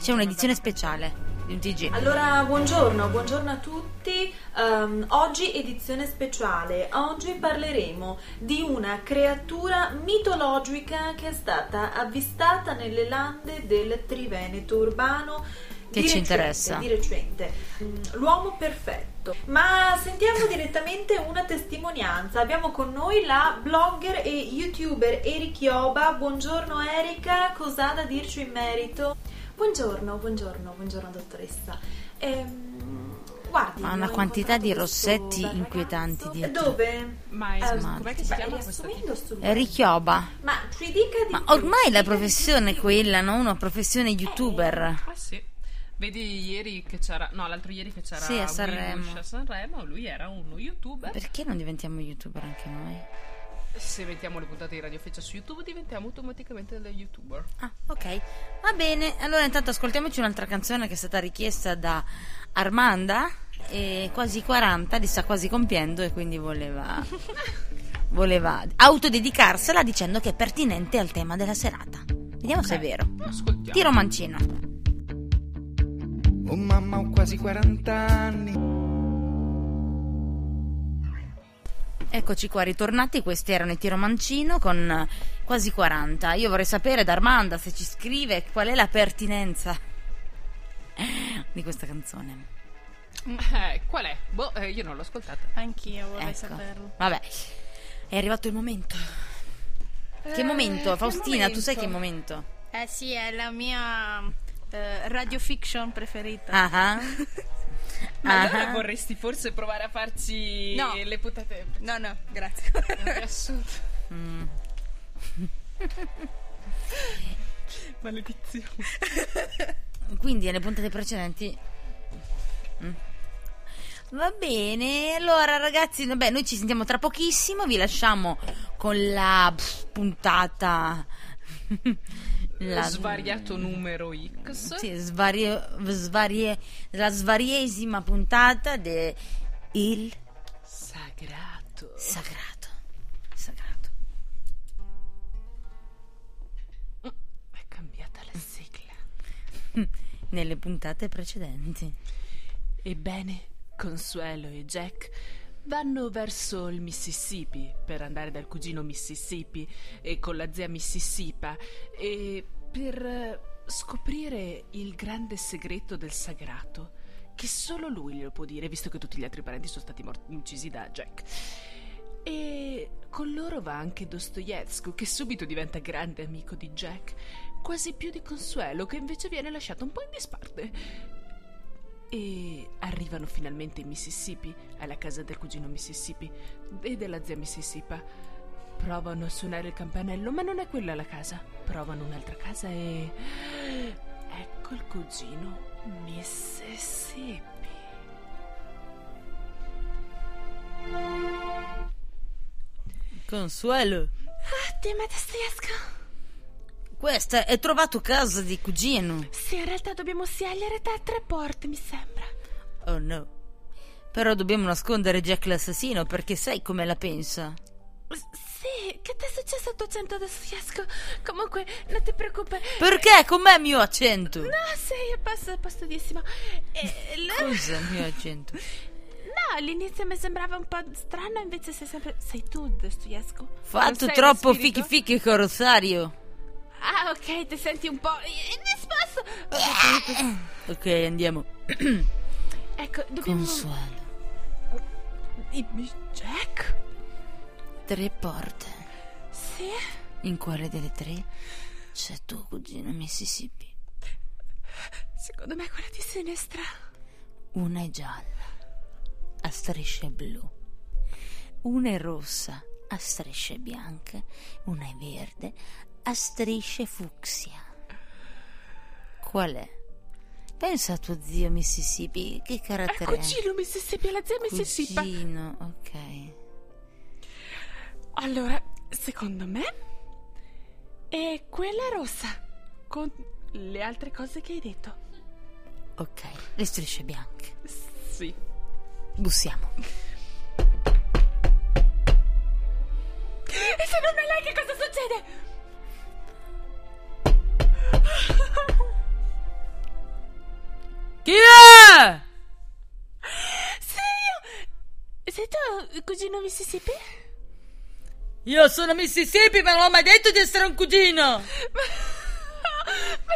C'è un'edizione speciale di un TG. Allora, buongiorno, buongiorno a tutti. Ehm, oggi edizione speciale. Oggi parleremo di una creatura mitologica che è stata avvistata nelle lande del Triveneto urbano. Che di ci recente, interessa. Di recente. Mm, L'uomo perfetto. Ma sentiamo direttamente una testimonianza. Abbiamo con noi la blogger e youtuber Erikioba. Buongiorno Erika, cosa ha da dirci in merito? Buongiorno, buongiorno, buongiorno dottoressa. Ehm, guardi, Ha una quantità di questo rossetti inquietanti ragazzo. dietro. Dove? Ma è, Ehm, com'è che si beh, chiama sul È Richioba. Ma ci dica di Ma più, ormai ci la di professione è più. quella, no? Una professione youtuber. Ah sì. Vedi ieri che c'era, no l'altro ieri che c'era Sì, a Sanremo. A Sanremo, lui era uno youtuber. Perché non diventiamo youtuber anche noi? Se mettiamo le puntate di Radio Feccia su YouTube diventiamo automaticamente delle youtuber. Ah, ok. Va bene. Allora intanto ascoltiamoci un'altra canzone che è stata richiesta da Armanda. E quasi 40, li sta quasi compiendo e quindi voleva, voleva autodedicarsela dicendo che è pertinente al tema della serata. Vediamo se è vero. Ascoltiamo. Tiro mancino. Oh mamma, ho quasi 40 anni. Eccoci qua, ritornati. Questi erano i Tiro Mancino con eh, quasi 40. Io vorrei sapere da Armanda se ci scrive qual è la pertinenza di questa canzone. Eh, qual è? Boh, eh, io non l'ho ascoltata. Anch'io vorrei Ecco. saperlo. Vabbè, è arrivato il momento. Che Eh, momento? che Faustina, tu sai che momento? momento? Eh sì, è la mia eh, radio fiction preferita. Ah ah. Ma allora Ah. vorresti forse provare a farci No. le puntate? No, no, grazie. Assurdo. Mm. Maledizione. Quindi nelle puntate precedenti. Mm. Va bene, allora ragazzi, vabbè, noi ci sentiamo tra pochissimo, vi lasciamo con la puntata la- Svariato numero X. Sì, svarie- svarie- la svariesima puntata de Il Sagrato. Sagrato. Sagrato. È cambiata la sigla. Nelle puntate precedenti. Ebbene, Consuelo e Jack vanno verso il Mississippi per andare dal cugino Mississippi e con la zia Mississippa e per eh, scoprire il grande segreto del sagrato che solo lui glielo può dire visto che tutti gli altri parenti sono stati mor- uccisi da Jack. E con loro va anche Dostoevsky che subito diventa grande amico di Jack, quasi più di Consuelo che invece viene lasciato un po' in disparte. E arrivano finalmente in Mississippi, alla casa del cugino Mississippi e della zia Mississippi. Provano a suonare il campanello, ma non è quella la casa. Provano un'altra casa e. Ecco il cugino Mississippi. Consuelo, Ah, dimmi Dostoevsky. Questa è trovato casa di cugino. Sì, in realtà dobbiamo scegliere da tre porte, mi sembra. Oh no. Però dobbiamo nascondere Jack l'assassino perché sai come la pensa. Sì, che ti è successo a tuo accento Dostoevsky? Comunque, non ti preoccupare. Perché? Com'è il mio accento? No, sei a posto, a postissimo. E, la- Cosa il mio accento? No, all'inizio mi sembrava un po' strano, invece sei sempre... Sei tu, Dostoevsky. Fatto troppo fichi fichi con Rosario. Ah, ok, ti senti un po' indisposto. Ok, andiamo. Ecco, dobbiamo... Consuelo. I- Jack? Tre porte. Sì? In quale delle tre c'è tuo cugino Mississippi? Secondo me quella di sinistra. Una è gialla, a strisce blu. Una è rossa, a strisce bianche. Una è verde, a strisce fucsia. Qual è? Pensa a tuo zio Mississippi, che È carattere ha? cugino Mississippi, è la zia Mississippi. Cugino, ok. Allora, secondo me... E quella è rossa. Con le altre cose che hai detto. Ok, le strisce bianche. Sì. Bussiamo. E se non è lei, che cosa succede? È? Sei io! Sei tu, il cugino Mississippi? Io sono Mississippi, ma non ho mai detto di essere un cugino. Ma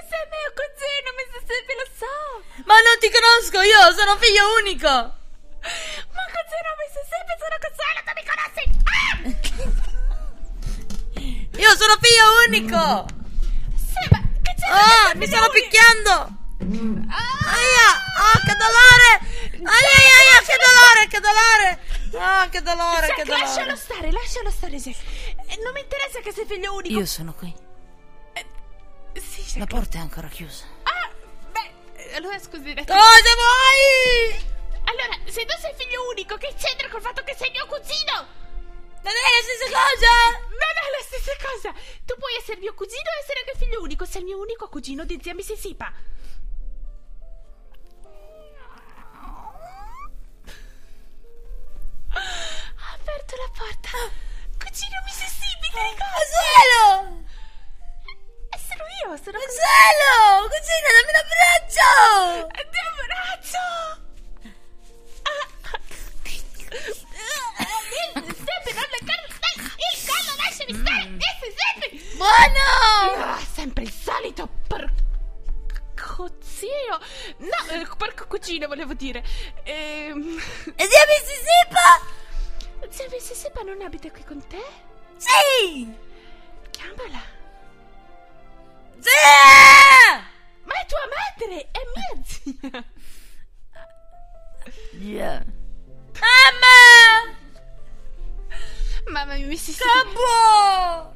sei mio cugino, Mississippi, lo so! Ma non ti conosco, io sono figlio unico. Ma cugino Mississippi, sono Consuelo, tu mi conosci! Ah! Io sono figlio unico. Sì, ma che c'è? Ah, mi stanno picchiando. Aia, ah, che dolore. Aia, aia, aia, che dolore, che dolore. Ah, che dolore, Jack, che dolore. lascialo stare, lascialo stare, Jack. Eh, Non mi interessa che sei figlio unico. Io sono qui. Sì, Jack. La porta è ancora chiusa. Ah, beh, eh, allora scusi. Cosa vuoi? Allora, se tu sei figlio unico, che c'entra col fatto che sei mio cugino? Non è la stessa cosa! Non è la stessa cosa! Tu puoi essere mio cugino e essere anche figlio unico, sei il mio unico cugino di zia Mississippi. Ha aperto la porta. Cugino che hai cosa? Consuelo! Eh, sono io, sono Consuelo! Cugina, dammi un abbraccio! Ti abbraccio! Senti, non le callo, dai, il collo, lasciami stare, Mississippi! Buono! Ah, sempre il solito porco zio! No, eh, porco cugino volevo dire. Ehm... E zia Mississippi? Zia Mississippi non abita qui con te? Sì! Chiamala. Zia! Ma è tua madre, è mia zia. Zia. Mamma! Mamma mia, Mississippi. Capo!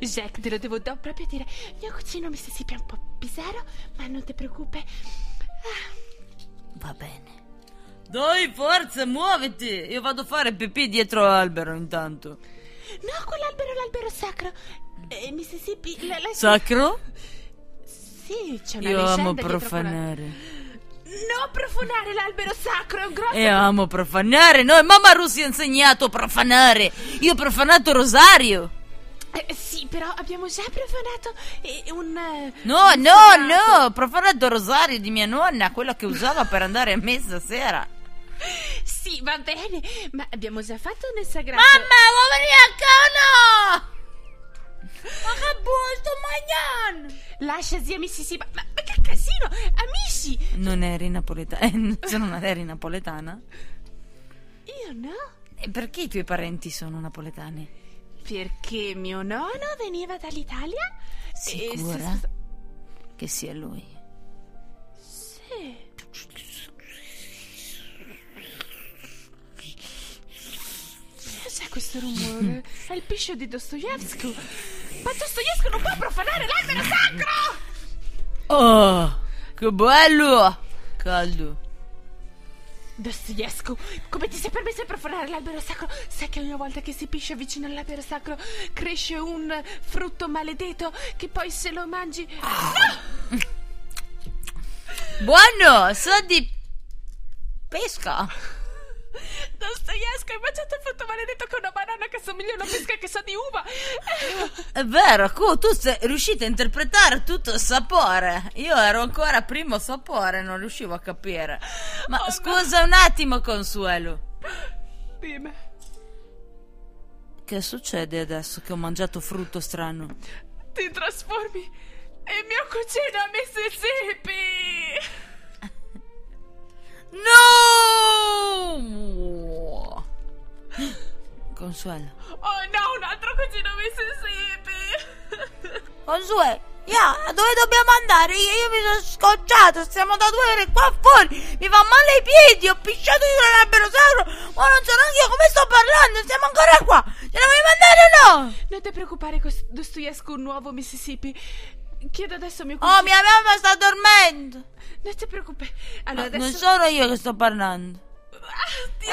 Jack, te lo devo do- proprio dire. Mio cugino Mississippi è un po' pisaro, ma non ti preoccupi. Va bene. Dai, forza, muoviti! Io vado a fare pipì dietro l'albero intanto. No, quell'albero è l'albero sacro. Eh, Mississippi, la- la- Sacro? Sì, c'è una Io amo profanare. No, profanare l'albero sacro, è un grosso... E amo profanare. No, mamma Russi ha insegnato a profanare. Io ho profanato Rosario. Eh, sì, però abbiamo già profanato eh, un... eh, No, un no, sagrato. no, profanato Rosario di mia nonna, quella che usava per andare a messa sera. Sì, va bene, ma abbiamo già fatto nel sagrato... Mamma, venire a casa? Ma che buono, sto mangiando! Lascia zia Mississippi... Ma, ma che casino! Amici! Non eri napoletana? Eh, se non eri napoletana? Io no, E perché i tuoi parenti sono napoletani? Perché mio nonno veniva dall'Italia e... Sicura che sia lui? Sì. Cos'è questo rumore? È il piscio di Dostoevsky. Ma Dostoevsky non può profanare l'albero sacro! Oh, che bello! Caldo. Dostoevsky, come ti sei permesso di profanare l'albero sacro? Sai che ogni volta che si pisce vicino all'albero sacro cresce un frutto maledetto che poi se lo mangi... Buono, sa di pesca. Dostoevsky, hai mangiato il frutto maledetto con una banana che somiglia a una pesca che sa di uva. È vero, Cu, tu sei riuscita a interpretare tutto il sapore. Io ero ancora primo sapore, non riuscivo a capire. Ma Oh, scusa un attimo, Consuelo. Dimmi. Che succede adesso che ho mangiato frutto strano? Ti trasformi in mio cugino Mississippi. No! Consuelo. Oh no, un altro cugino Mississippi. Consuelo, ya, dove dobbiamo andare? Io, io mi sono scocciato, stiamo da due ore qua fuori. Mi fa male i piedi, ho pisciato dietro l'albero sacro. Ma non so neanche io come sto parlando, stiamo ancora qua. Ce ne vogliamo andare o no? Non ti preoccupare, Dostoevsky, un nuovo Mississippi. Chiedo adesso a mio cugino. Oh, mia mamma sta dormendo. Non ti preoccupare. Allora, adesso... Non sono io che sto parlando. Ah, Dio.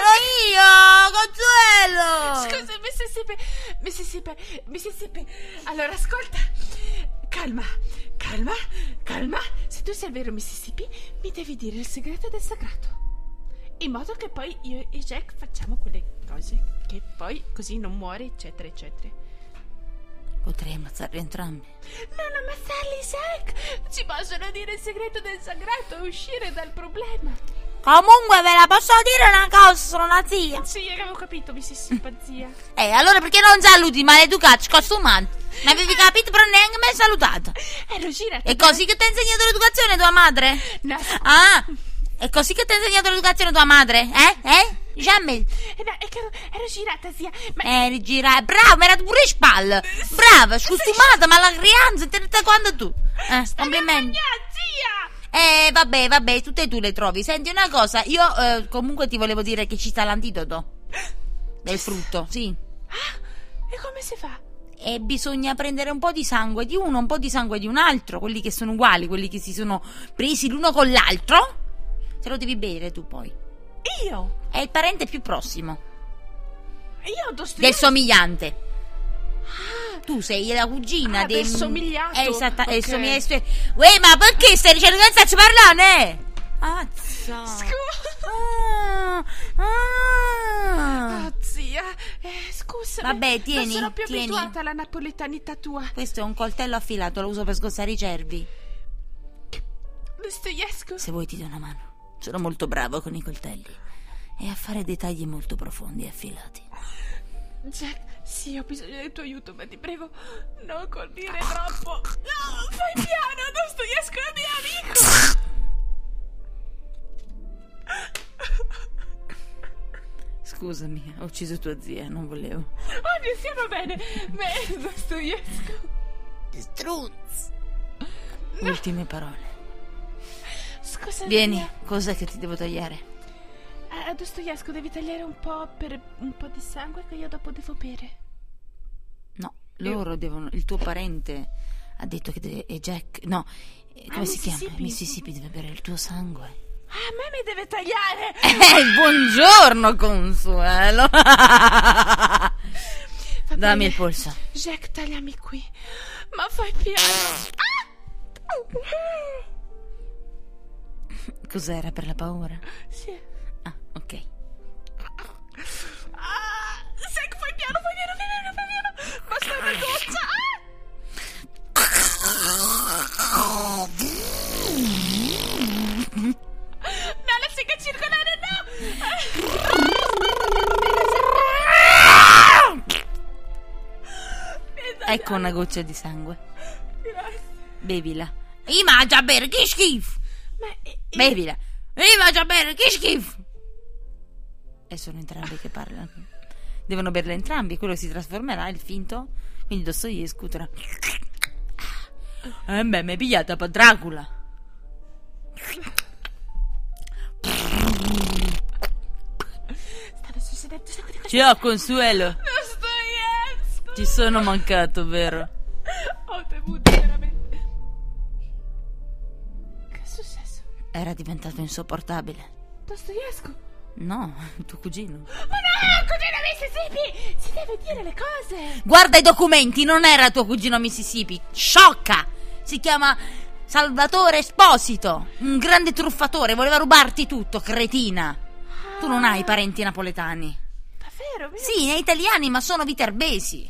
Io, Consuelo. Scusa, Mississippi. Mississippi. Mississippi. Allora, ascolta. Calma, calma, calma. Se tu sei il vero Mississippi, mi devi dire il segreto del sagrato. In modo che poi io e Jack facciamo quelle cose che poi così non muore, eccetera, eccetera. Potrei ammazzarli entrambi. Non ammazzarli, Jack! Ci possono dire il segreto del sagrato e uscire dal problema. Comunque ve la posso dire una cosa, sono una zia. Sì, avevo capito, Mississippi, zia. Eh, allora perché non saluti, maleducato, costumante? Non avevi capito, però neanche mi hai salutato. Ero girata. È così che ti ha insegnato l'educazione tua madre? No. Ah, è così che ti ha insegnato l'educazione tua madre? Eh? Eh? Jamil? Eh, no, è che ero, ero girata, zia. Ma Eh, gira, bravo, mi era pure in spalle. Brava, scostumata, ma la crianza, te quando tu. Eh, complimenti. zia! Eh, vabbè, vabbè, tutte e tu le trovi. Senti una cosa, io eh, comunque ti volevo dire che ci sta l'antidoto. Del frutto, sì. E come si fa? E bisogna prendere un po' di sangue di uno, un po' di sangue di un altro, quelli che sono uguali, quelli che si sono presi l'uno con l'altro. Se lo devi bere tu poi. Io? È il parente più prossimo. io Dostoevsky. Del somigliante. Tu sei la cugina Ah, del del somigliato. Eh, esatta, è il Ok. somigliato. Uè, ma perché stai dicendo che non stai parlare? Azza. Ah, ah. Oh, zia, eh, scusa. Vabbè, tieni, Non sono più tieni. abituata alla napoletanità tua. Questo è un coltello affilato, lo uso per sgozzare i cervi. Dostoevsky. Se vuoi ti do una mano. Sono molto bravo con i coltelli. E a fare dei tagli molto profondi e affilati. Jack, sì, ho bisogno del tuo aiuto, ma ti prego, non colpire troppo. No, fai piano, Dostoevsky è mio amico. Scusami, ho ucciso tua zia, non volevo. Oh, mi stiamo bene. Beh, Dostoevsky. Strunz. Ultime parole. Scusa, Vieni, zia. cos'è che ti devo tagliare? Eh, Dostoevsky, devi tagliare un po' per un po' di sangue che io dopo devo bere. No, loro devono. Il tuo parente ha detto che deve. E Jack. No, eh, come Ah, si chiama? Mississippi. Deve bere il tuo sangue. Ah, a me mi deve tagliare. Eh, buongiorno, Consuelo. Dammi il polso. Jack, tagliami qui. Ma fai piano. Cos'era per la paura? Sì. Ah, ok. Ah, Jack, fai piano, fai piano, fai piano, fai piano. Basta una goccia. Ah! No, la sega circolare, no. Ecco una goccia di sangue. Grazie. Bevila. I mangia bere, che schifo. Ma eh, Bevila. I mangia bere, che schifo. E sono entrambi che parlano. Devono berle entrambi, quello si trasformerà, il finto. Quindi Dostoevsky tra... Eh beh, mi hai pigliata per Dracula. stava succedendo un di cose. Ciao, Consuelo. Dostoevsky. Ti sono mancato, vero? Ho temuto veramente. Che è successo? Era diventato insopportabile. Dostoevsky? No, tuo cugino. Ma no, cugino Mississippi! Si deve dire le cose! Guarda i documenti, non era tuo cugino Mississippi. Sciocca! Si chiama Salvatore Esposito, un grande truffatore, voleva rubarti tutto, cretina. Tu non hai parenti napoletani. Davvero? Vero? Sì, ne italiani, ma sono viterbesi.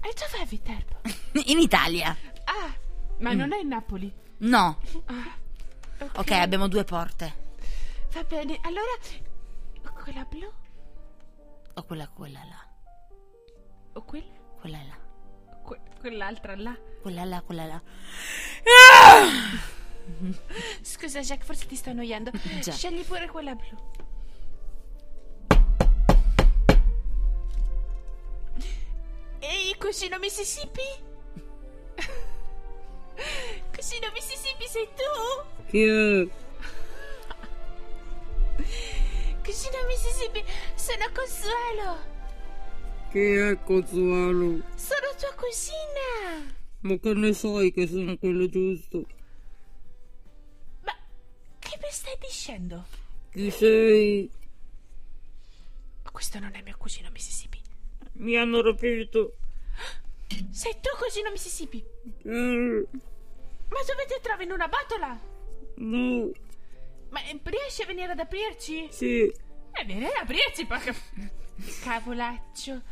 E dov'è Viterbo? In Italia. Ah, ma non è in Napoli. No. Ah, Ok, abbiamo due porte. Va bene, allora... Quella blu O quella, quella là. o quella? Quella là. Que- quell'altra là. Quella là, quella là. Scusa Jack, forse ti sto annoiando. Già. Scegli pure quella blu. Ehi, cugino Mississippi? cugino Mississippi, sei tu? Chi Mississippi, sono Consuelo. Chi è Consuelo? Sono tua cugina. Ma che ne sai che sono quello giusto? Che mi stai dicendo? Chi sei? Questo non è mio cugino Mississippi. Mi hanno rapito. Sei tu cugino Mississippi. Eh, Ma dove ti trovi in una batola? no, Ma riesci a venire ad aprirci? sì. Eh, vieni ad aprirci, porca... Cavolaccio.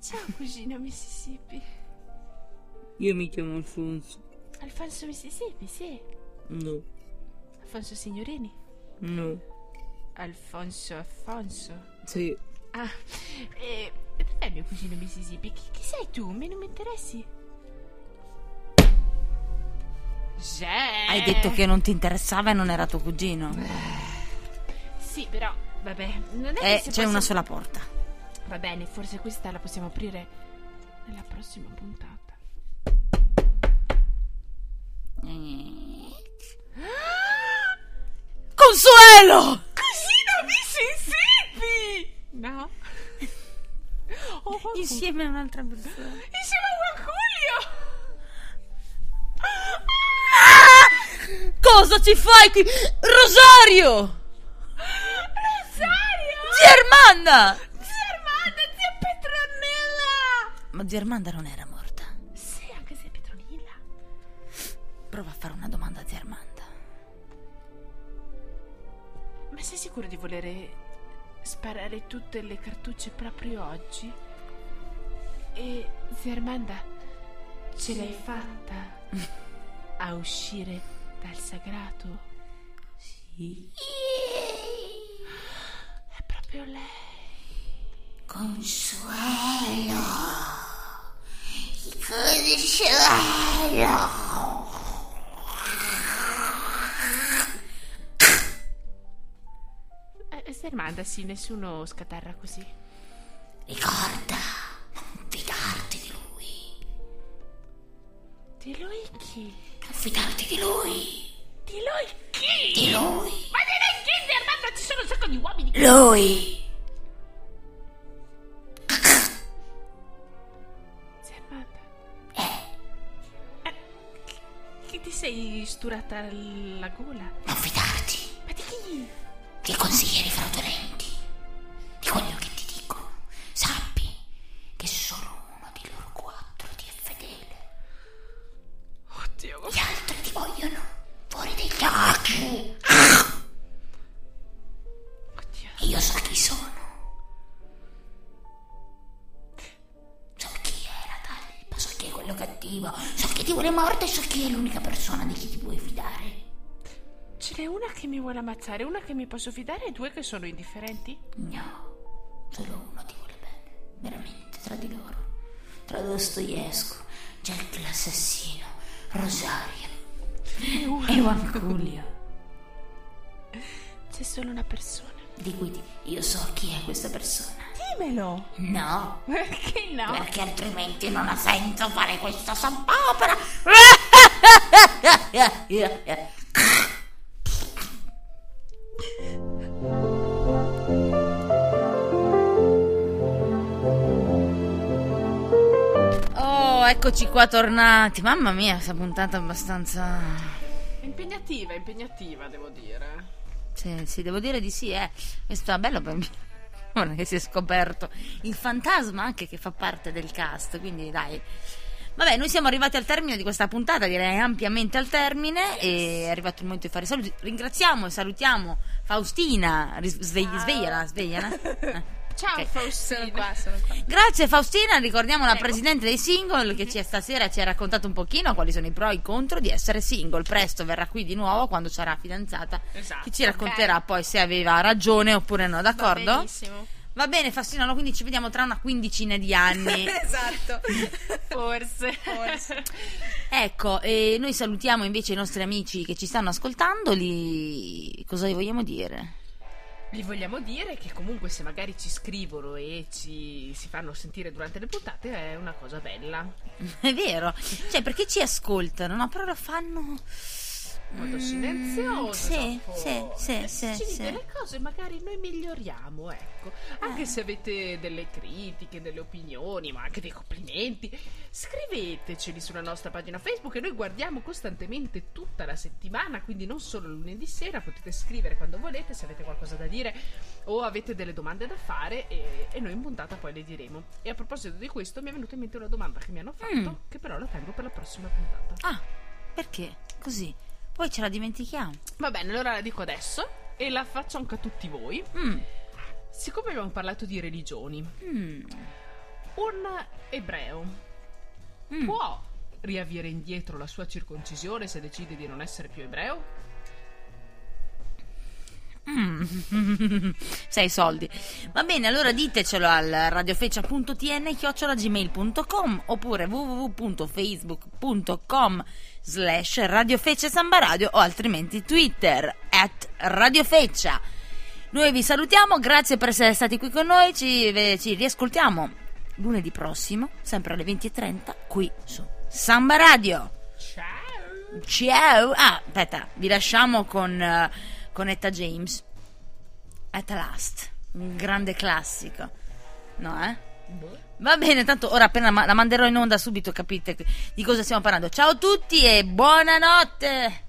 Ciao, cugino Mississippi. Io mi chiamo Alfonso. Alfonso Mississippi, sì. No, Alfonso Signorini. no, Alfonso Alfonso. sì. Ah, e dov'è mio cugino Mississippi? Chi, chi sei tu? Me non mi interessi. Jack. Hai detto che non ti interessava e non era tuo cugino. Sì, però, vabbè, non è Eh, che si c'è possa- una sola porta. Va bene, forse questa la possiamo aprire nella prossima puntata. Consuelo! Cugino Mississippi! No? Oh, Insieme a un'altra persona. Insieme a Juan Julio! Cosa ci fai qui? Rosario! Rosario! Armanda! Zia Armanda, zia Petronella! Ma zia Armanda non era morta. Sì, anche zia Petronella. Prova a fare una domanda a zia Armanda. Ma sei sicuro di volere sparare tutte le cartucce proprio oggi? E zia Armanda, ce l'hai fatta a uscire dal sagrato? Sì. È proprio lei. Consuelo. Consuelo. Eh, sì, nessuno scatarra così. Ricorda, non fidarti di lui. Di lui chi? Non fidarti di lui. Di lui chi? Di lui. Ma di lui chi, Armanda? Ci sono un sacco di uomini. Lui. Zia Armanda. Eh. Chi ti sei sturata la gola? Non fidarti. Ma di chi? Dei consiglieri ammazzare, una che mi posso fidare e due che sono indifferenti? No, solo uno ti vuole bene, veramente, tra di loro. Tra Dostoevsky, Jack l'assassino, Rosario e Vanculio. C'è solo una persona. Di cui io so chi è questa persona. Dimmelo. No, Perché no? perché altrimenti non ha senso fare questa soppopera. eccoci qua tornati. Mamma mia, questa puntata è abbastanza. Impegnativa, impegnativa, devo dire. Sì, sì, devo dire di sì, eh. Questo è bello per me. Ora che si è scoperto il fantasma anche che fa parte del cast, quindi dai. Vabbè, noi siamo arrivati al termine di questa puntata, direi ampiamente al termine, e è arrivato il momento di fare i saluti. Ringraziamo e salutiamo Faustina, svegli- svegliala, svegliala. Ciao Ok. Faustina. Sono qua, sono qua. Grazie Faustina, ricordiamo la presidente dei single che ci, stasera ci ha raccontato un pochino quali sono i pro e i contro di essere single. Presto verrà qui di nuovo quando sarà fidanzata, Esatto. che ci racconterà poi se aveva ragione oppure no, d'accordo? Benissimo. Va bene Faustina, no, quindi ci vediamo tra una quindicina di anni. esatto. Forse. Forse. ecco, e noi salutiamo invece i nostri amici che ci stanno ascoltando, li... cosa gli vogliamo dire? Gli vogliamo dire che comunque se magari ci scrivono e ci si fanno sentire durante le puntate è una cosa bella. È vero, cioè perché ci ascoltano, no? Però lo fanno... Molto Mm, silenzioso. sì, sì, sì, Eh, sì, Ci sì. dite le cose, magari noi miglioriamo, ecco. Anche se avete delle critiche, delle opinioni, ma anche dei complimenti, scriveteceli sulla nostra pagina Facebook e noi guardiamo costantemente tutta la settimana, quindi non solo lunedì sera, potete scrivere quando volete se avete qualcosa da dire o avete delle domande da fare e, e noi in puntata poi le diremo. E a proposito di questo mi è venuta in mente una domanda che mi hanno fatto, Mm. che però la tengo per la prossima puntata. Ah, perché? Così. Poi ce la dimentichiamo. Va bene, allora la dico adesso e la faccio anche a tutti voi. Mm. Siccome abbiamo parlato di religioni, Mm. un ebreo Mm. può riavere indietro la sua circoncisione se decide di non essere più ebreo? Mm. Sei soldi. Va bene, allora ditecelo al radiofeccia.tn chiocciolagmail.com oppure www.facebook.com slash radiofeccia samba radio o altrimenti twitter at radiofeccia. Noi vi salutiamo, grazie per essere stati qui con noi, ci, ci riascoltiamo lunedì prossimo, sempre alle 20.30 qui su Samba Radio. Ciao! Ciao! Ah, aspetta, vi lasciamo con, eh, con Etta James. At Last, un grande classico. No, eh? Va bene, tanto ora appena la manderò in onda subito capite di cosa stiamo parlando. Ciao a tutti e buonanotte!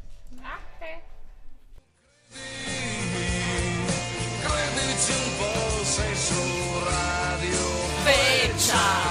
Credici un po', sei su Radio Feccia